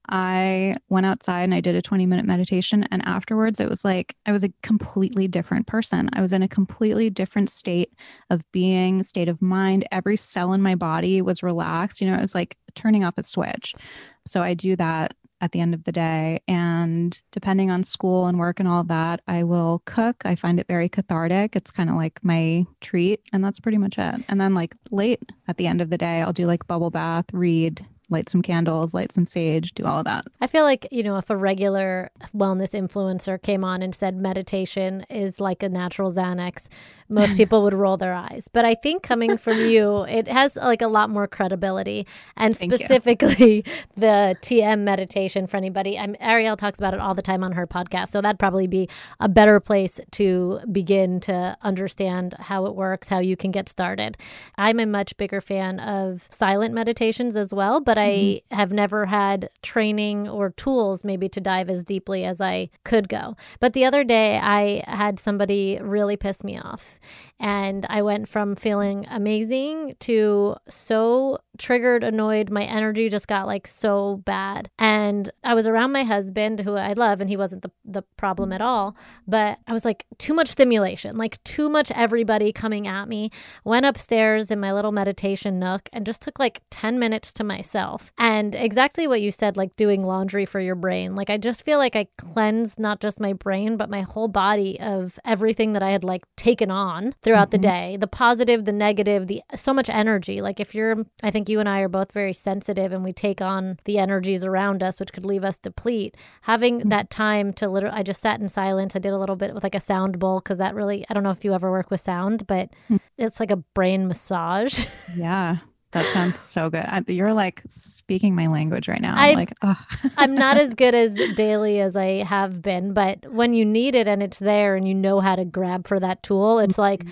Speaker 3: I went outside and I did a 20 minute meditation. And afterwards, it was like I was a completely different person. I was in a completely different state of being, state of mind. Every cell in my body was relaxed. You know, it was like turning off switch. So I do that at the end of the day. And depending on school and work and all that, I will cook. I find it very cathartic. It's kind of like my treat. And that's pretty much it. And then, like, late at the end of the day, I'll do like bubble bath, read, light some candles, light some sage, do all of that.
Speaker 2: I feel like, you know, if a regular wellness influencer came on and said meditation is like a natural Xanax, most people would roll their eyes. But I think coming from you, it has like a lot more credibility. And
Speaker 3: Thank you.
Speaker 2: specifically the TM meditation for anybody. I'm, Arielle talks about it all the time on her podcast. So that'd probably be a better place to begin to understand how it works, how you can get started. I'm a much bigger fan of silent meditations as well, but I Mm-hmm. have never had training or tools maybe to dive as deeply as I could go. But the other day, I had somebody really piss me off. And I went from feeling amazing to so triggered, annoyed. My energy just got like so bad. And I was around my husband, who I love, and he wasn't the, the problem at all. But I was like, too much stimulation, like too much everybody coming at me. Went upstairs in my little meditation nook and just took like 10 minutes to myself. And exactly what you said, like doing laundry for your brain. Like I just feel like I cleansed not just my brain, but my whole body of everything that I had like taken on throughout the mm-hmm. day the positive, the negative, the so much energy. Like if you're, I think you and I are both very sensitive and we take on the energies around us, which could leave us deplete. Having mm. that time to literally, I just sat in silence. I did a little bit with like a sound bowl because that really, I don't know if you ever work with sound, but mm. it's like a brain massage.
Speaker 3: Yeah. That sounds so good. I, you're like speaking my language right now.
Speaker 2: I-
Speaker 3: I'm like, oh.
Speaker 2: I'm not as good as daily as I have been, but when you need it and it's there and you know how to grab for that tool, it's like, mm-hmm.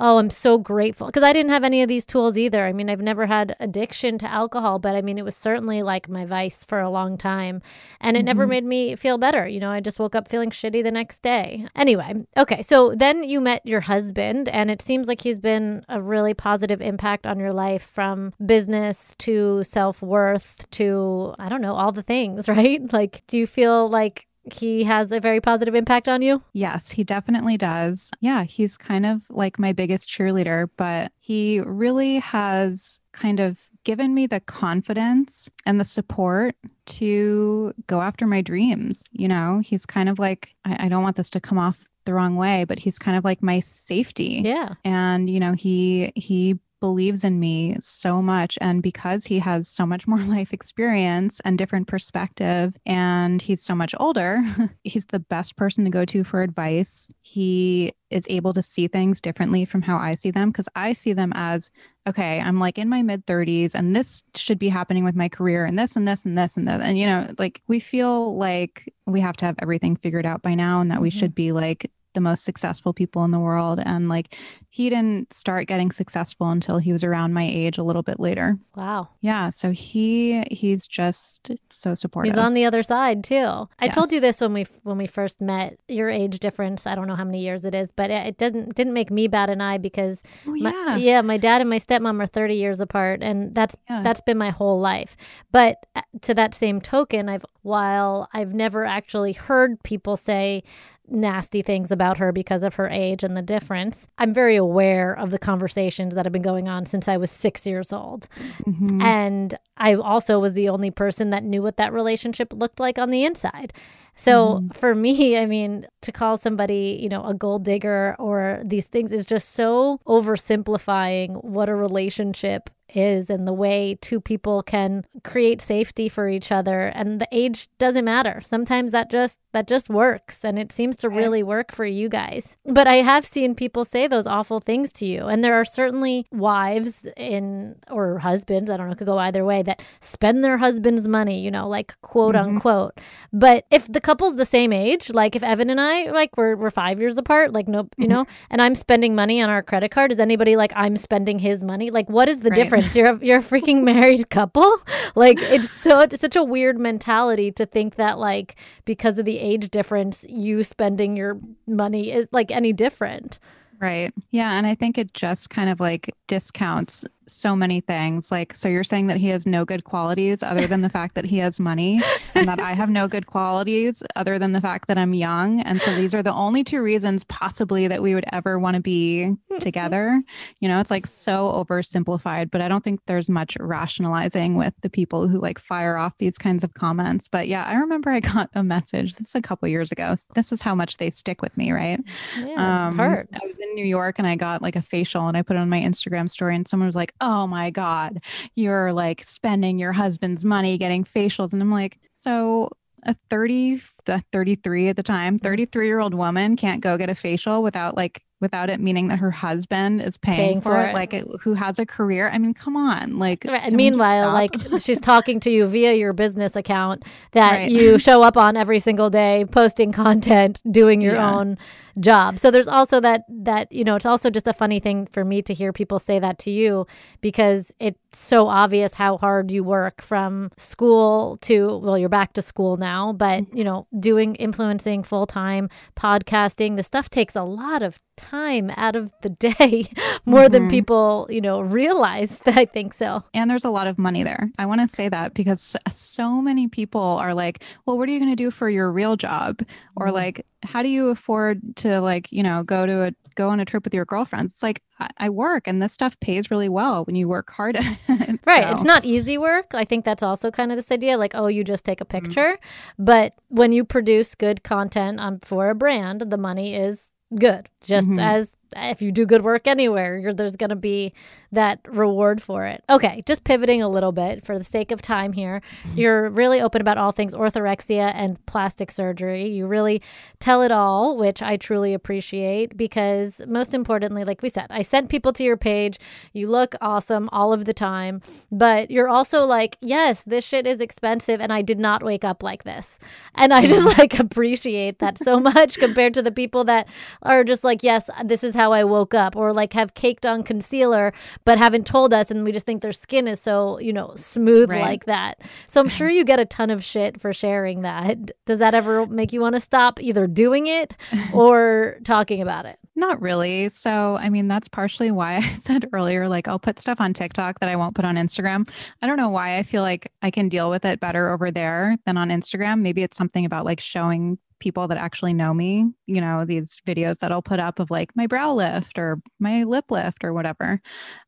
Speaker 2: Oh, I'm so grateful. Because I didn't have any of these tools either. I mean, I've never had addiction to alcohol, but I mean, it was certainly like my vice for a long time. And it never mm-hmm. made me feel better. You know, I just woke up feeling shitty the next day. Anyway, okay. So then you met your husband, and it seems like he's been a really positive impact on your life from business to self worth to, I don't know, all the things, right? Like, do you feel like he has a very positive impact on you?
Speaker 3: Yes, he definitely does. Yeah, he's kind of like my biggest cheerleader, but he really has kind of given me the confidence and the support to go after my dreams. You know, he's kind of like, I, I don't want this to come off the wrong way, but he's kind of like my safety.
Speaker 2: Yeah.
Speaker 3: And, you know, he, he, believes in me so much and because he has so much more life experience and different perspective and he's so much older he's the best person to go to for advice he is able to see things differently from how I see them because I see them as okay, I'm like in my mid 30s and this should be happening with my career and this and this and this and that. And, you know, like we feel like we have to have everything figured out by now and that we mm-hmm. should be like the most successful people in the world. And like he didn't start getting successful until he was around my age a little bit later.
Speaker 2: Wow.
Speaker 3: Yeah. So he he's just so supportive.
Speaker 2: He's on the other side too. I told you this when we when we first met. Your age difference, I don't know how many years it is, but it, it didn't didn't make me bat an eye because
Speaker 3: Oh,
Speaker 2: my,
Speaker 3: yeah.
Speaker 2: yeah, my dad and my stepmom are 30 years apart and that's
Speaker 3: Yeah.
Speaker 2: that's been my whole life. But uh, to that same token, I've while I've never actually heard people say nasty things about her because of her age and the difference. I'm very aware of the conversations that have been going on since I was 6 years old.
Speaker 3: Mhm.
Speaker 2: And I also was the only person that knew what that relationship looked like on the inside. So for me, I mean, to call somebody, you know, a gold digger or these things is just so oversimplifying what a relationship is and the way two people can create safety for each other. And the age doesn't matter. Sometimes that just that just works and it seems to really work for you guys. But i have seen people say those awful things to you. And there are certainly wives in or husbands i don't know it could go either way that spend their husband's money you know like quote mm-hmm. unquote. But if the couple's the same age like if evan and i like we're, we're five years apart like nope you mm-hmm. know and i'm spending money on our credit card is anybody like i'm spending his money? Like what is the
Speaker 3: Right.
Speaker 2: difference you're a, you're a freaking married couple like it's so it's such a weird mentality to think that like because of the age difference you spending your money is like any different
Speaker 3: Right. Yeah. And I think it just kind of like discounts so many things. Like, so you're saying that he has no good qualities other than the fact that he has money, and that I have no good qualities other than the fact that I'm young. And so these are the only two reasons possibly that we would ever want to be together. You know, it's like so oversimplified, but I don't think there's much rationalizing with the people who like fire off these kinds of comments. But yeah, I remember I got a message, this is a couple years ago. This is how much they stick with me, right?
Speaker 2: yeah
Speaker 3: Um, I was in New York and I got like a facial and I put it on my Instagram story and someone was like, oh my God, you're like spending your husband's money getting facials. And I'm like, so a 30, the 33 at the time, mm-hmm. 33 year old woman can't go get a facial without like without it meaning that her husband is paying,
Speaker 2: Paying
Speaker 3: for,
Speaker 2: for
Speaker 3: it, like it, who has a career. I mean, come on, like.
Speaker 2: Right. And meanwhile, like she's talking to you via your business account that
Speaker 3: Right.
Speaker 2: you show up on every single day, posting content, doing your
Speaker 3: Yeah.
Speaker 2: own job. So there's also that that you know, it's also just a funny thing for me to hear people say that to you because it's so obvious how hard you work from school to well, you're back to school now, but mm-hmm. you know, doing influencing full time, podcasting, the stuff takes a lot of time out of the day more than
Speaker 3: Mhm.
Speaker 2: people, you know, realize. That I think so.
Speaker 3: and there's a lot of money there. I want to say that because so many people are like, "Well, what are you going to do for your real job?" Or like, "How do you afford to like, you know, go to a go on a trip with your girlfriends?" It's like I, work, and this stuff pays really well when you work hard at it.
Speaker 2: Right.
Speaker 3: So-
Speaker 2: It's not easy work. I think that's also kind of this idea like, oh, you just take a
Speaker 3: Mm-hmm.
Speaker 2: picture. But when you produce good content on for a brand, the money is good. Just
Speaker 3: Mhm.
Speaker 2: as if you do good work anywhere, you're, there's going to be that reward for it. Okay, just pivoting a little bit for the sake of time here.
Speaker 3: Mm-hmm.
Speaker 2: You're really open about all things orthorexia and plastic surgery. You really tell it all, which I truly appreciate because most importantly, like we said, I sent people to your page. You look awesome all of the time, but you're also like, yes, this shit is expensive and I did not wake up like this. And I just like appreciate that so much compared to the people that are just like, yes, this is how I woke up or like have caked on concealer but haven't told us and we just think their skin is so, you know, smooth
Speaker 3: Right.
Speaker 2: like that. So I'm sure you get a ton of shit for sharing that. Does that ever make you want to stop either doing it or talking about it?
Speaker 3: Not really. So, I mean, that's partially why I said earlier, like, I'll put stuff on TikTok that I won't put on Instagram. I don't know why I feel like I can deal with it better over there than on Instagram. Maybe it's something about like showing people that actually know me, you know, these videos that I'll put up of like my brow lift or my lip lift or whatever.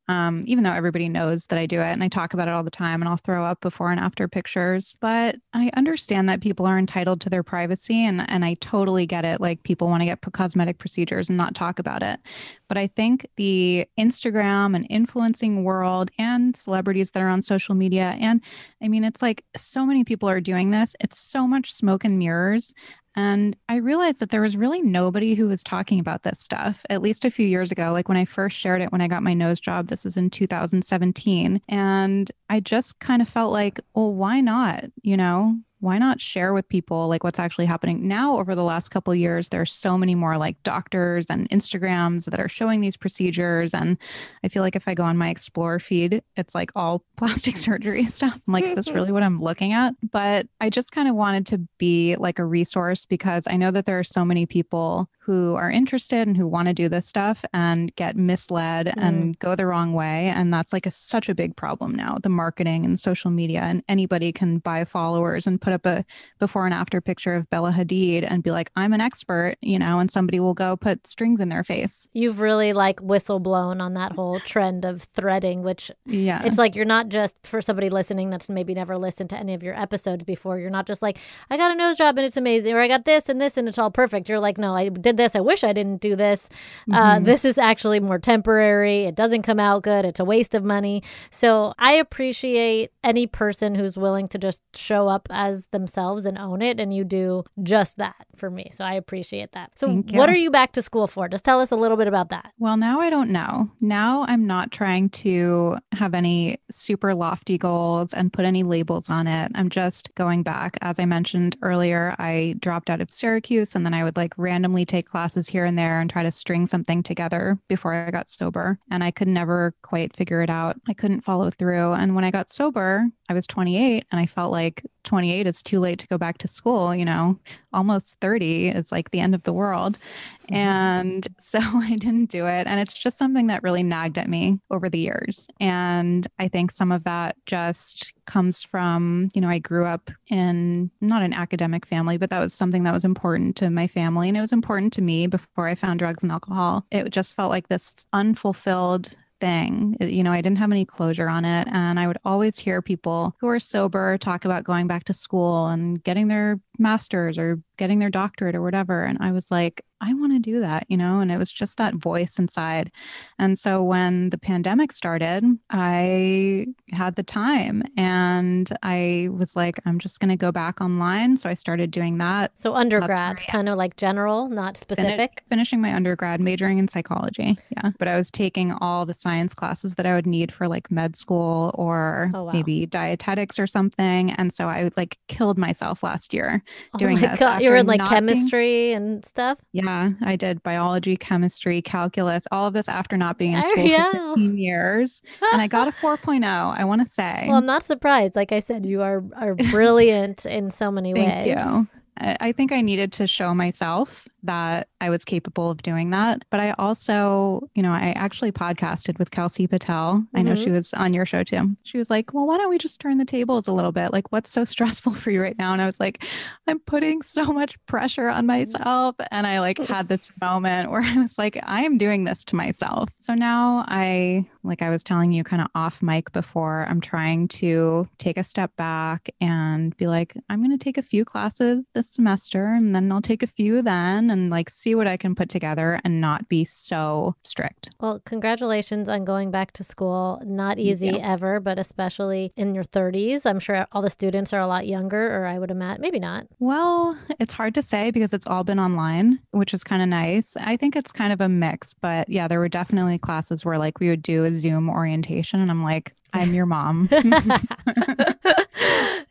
Speaker 3: Um, even though everybody knows that I do it and I talk about it all the time and I'll throw up before and after pictures. But I understand that people are entitled to their privacy and, and I totally get it. Like people want to get cosmetic procedures and not talk about it. But I think the Instagram and influencing world and celebrities that are on social media, and I mean, it's like so many people are doing this. It's so much smoke and mirrors. And I realized that there was really nobody who was talking about this stuff, at least a few years ago. Like when I first shared it when I got my nose job, this was in 2017. And I just kind of felt like, well, why not? You know, why not share with people like what's actually happening? Now over the last couple years there's so many more like doctors and instagrams that are showing these procedures and i feel like if i go on my explore feed it's like all plastic surgery stuff. I'm like is this really what i'm looking at? But i just kind of wanted to be like a resource because i know that there are so many people who are interested and who want to do this stuff and get misled and mm-hmm. go the wrong way and that's like a, such a big problem now the marketing and social media and anybody can buy followers and put up a before and after picture of Bella Hadid and be like I'm an expert you know and somebody will go put strings in their face
Speaker 2: You've really like whistle blown on that whole trend of threading, which
Speaker 3: yeah
Speaker 2: it's like you're not just for somebody listening that's maybe never listened to any of your episodes before. You're not just like, I got a nose job and it's amazing, or I got this and this and it's all perfect. You're like, no, I did this. I wish I didn't do this. Uh,
Speaker 3: Mhm.
Speaker 2: this is actually more temporary. It doesn't come out good. It's a waste of money. So I appreciate any person who's willing to just show up as themselves and own it. And you do just that for me. So I appreciate that. So,
Speaker 3: Thank
Speaker 2: what
Speaker 3: you.
Speaker 2: are you back to school for? Just tell us a little bit about that.
Speaker 3: Well, now I don't know. Now I'm not trying to have any super lofty goals and put any labels on it. I'm just going back. As I mentioned earlier, I dropped out of Syracuse and then I would like randomly take classes here and there and try to string something together before I got sober. And I could never quite figure it out. I couldn't follow through. And when I got sober, I was 28 and I felt like 28 is too late to go back to school, you know, almost 30 is like the end of the world. Mm-hmm. And so I didn't do it. And it's just something that really nagged at me over the years. And I think some of that just comes from, you know, I grew up in not an academic family, but that was something that was important to my family. And it was important to me before I found drugs and alcohol. It just felt like this unfulfilled thing. Uh, you know, I didn't have any closure on it. And I would always hear people who are sober talk about going back to school and getting their master's or getting their doctorate or whatever. And I was like, I want to do that, you know, and it was just that voice inside. And so when the pandemic started, I had the time and I was like, I'm just going to go back online. So I started doing that.
Speaker 2: So undergrad, kind of like general, not specific.
Speaker 3: finishing my undergrad, majoring in psychology. Yeah. But I was taking all the science classes that I would need for like med school or
Speaker 2: Oh, wow.
Speaker 3: maybe dietetics or something. And so I like killed myself last year oh doing
Speaker 2: oh my
Speaker 3: this.
Speaker 2: God. You were in like
Speaker 3: not being-
Speaker 2: chemistry and stuff.
Speaker 3: yeah, I did biology, chemistry, calculus, all of this after not being in school
Speaker 2: Arielle.
Speaker 3: for 15 years. And I got a 4.0, I want to say.
Speaker 2: Well, I'm not surprised. Like I said, you are are brilliant in so many
Speaker 3: Thank
Speaker 2: ways.
Speaker 3: you. I think I needed to show myself that I was capable of doing that. But I also, you know, I actually podcasted with Kelsey Patel. I know she
Speaker 2: Mhm.
Speaker 3: was on your show too. She was like, Well, why don't we just turn the tables a little bit? Like, what's so stressful for you right now? And I was like, I'm putting so much pressure on myself. And I like had this moment where I was like, I am doing this to myself. So now I, like I was telling you kind of off mic before, I'm trying to take a step back and be like, I'm going to take a few classes this semester and then I'll take a few then and like see what I can put together and not be so strict.
Speaker 2: Well, congratulations on going back to school. Not easy
Speaker 3: you.
Speaker 2: ever, but especially in your 30s. I'm sure all the students are a lot younger, or I would imagine, maybe not.
Speaker 3: Well, it's hard to say because it's all been online, which is kind of nice. I think it's kind of a mix, but yeah, there were definitely classes where like we would do a Zoom orientation and I'm like, I'm your mom.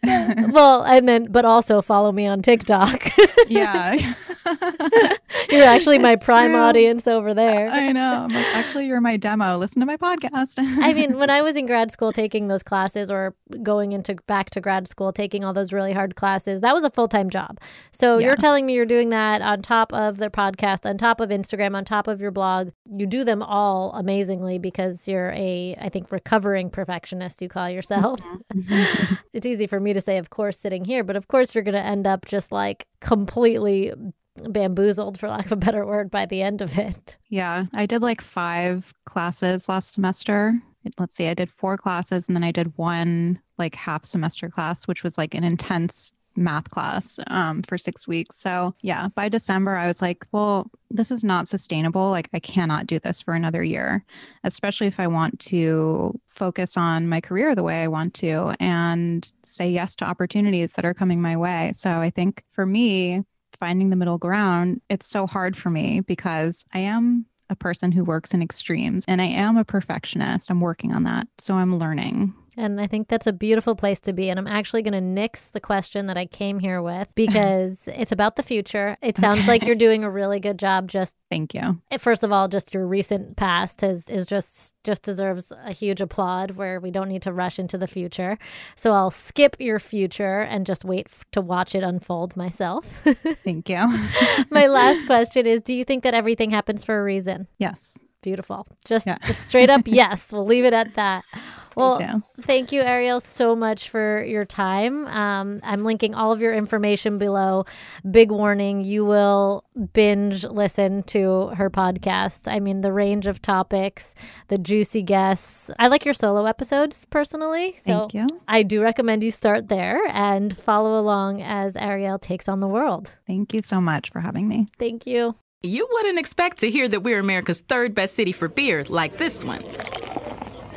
Speaker 2: well, and then, but also follow me on TikTok.
Speaker 3: yeah.
Speaker 2: You're actually my
Speaker 3: It's
Speaker 2: prime
Speaker 3: true.
Speaker 2: audience over there.
Speaker 3: I know. Like, actually, you're my demo. Listen to my podcast.
Speaker 2: I mean, when I was in grad school taking those classes or going into back to grad school taking all those really hard classes, that was a full-time job. So
Speaker 3: Yeah.
Speaker 2: you're telling me you're doing that on top of the podcast, on top of Instagram, on top of your blog. You do them all amazingly because you're a I think recovering perfectionist you call yourself. it's easy for me to say of course sitting here, but of course you're going to end up just like completely bamboozled for lack of a better word by the end of it.
Speaker 3: yeah, I did like five classes last semester. Let's see, I did four classes and then I did one like half semester class, which was like an intense math class um, for six weeks. So, yeah, by December, I was like, well, this is not sustainable. Like, I cannot do this for another year, especially if I want to focus on my career the way I want to and say yes to opportunities that are coming my way. So, I think for me, finding the middle ground, it's so hard for me because I am a person who works in extremes and I am a perfectionist. I'm working on that. So I'm learning.
Speaker 2: And I think that's a beautiful place to be. And I'm actually going to nix the question that I came here with because it's about the future. It sounds like you're doing a really good job. Just
Speaker 3: Thank you.
Speaker 2: eh, first of all, just your recent past has is just just deserves a huge applaud. Where we don't need to rush into the future. So I'll skip your future and just wait f- to watch it unfold myself.
Speaker 3: Thank you.
Speaker 2: My last question is: Do you think that everything happens for a reason?
Speaker 3: yes.
Speaker 2: Beautiful. Just
Speaker 3: Yeah.
Speaker 2: just straight up yes. We'll leave it at that. Well,
Speaker 3: you.
Speaker 2: thank you, Arielle, so much for your time. Um, I'm linking all of your information below. Big warning: you will binge listen to her podcast. I mean, the range of topics, the juicy guests. I like your solo episodes personally, so
Speaker 3: Thank you.
Speaker 2: I do recommend you start there and follow along as Arielle takes on the world.
Speaker 3: Thank you so much for having me.
Speaker 2: Thank you.
Speaker 7: You wouldn't expect to hear that we're America's third best city for beer like this one.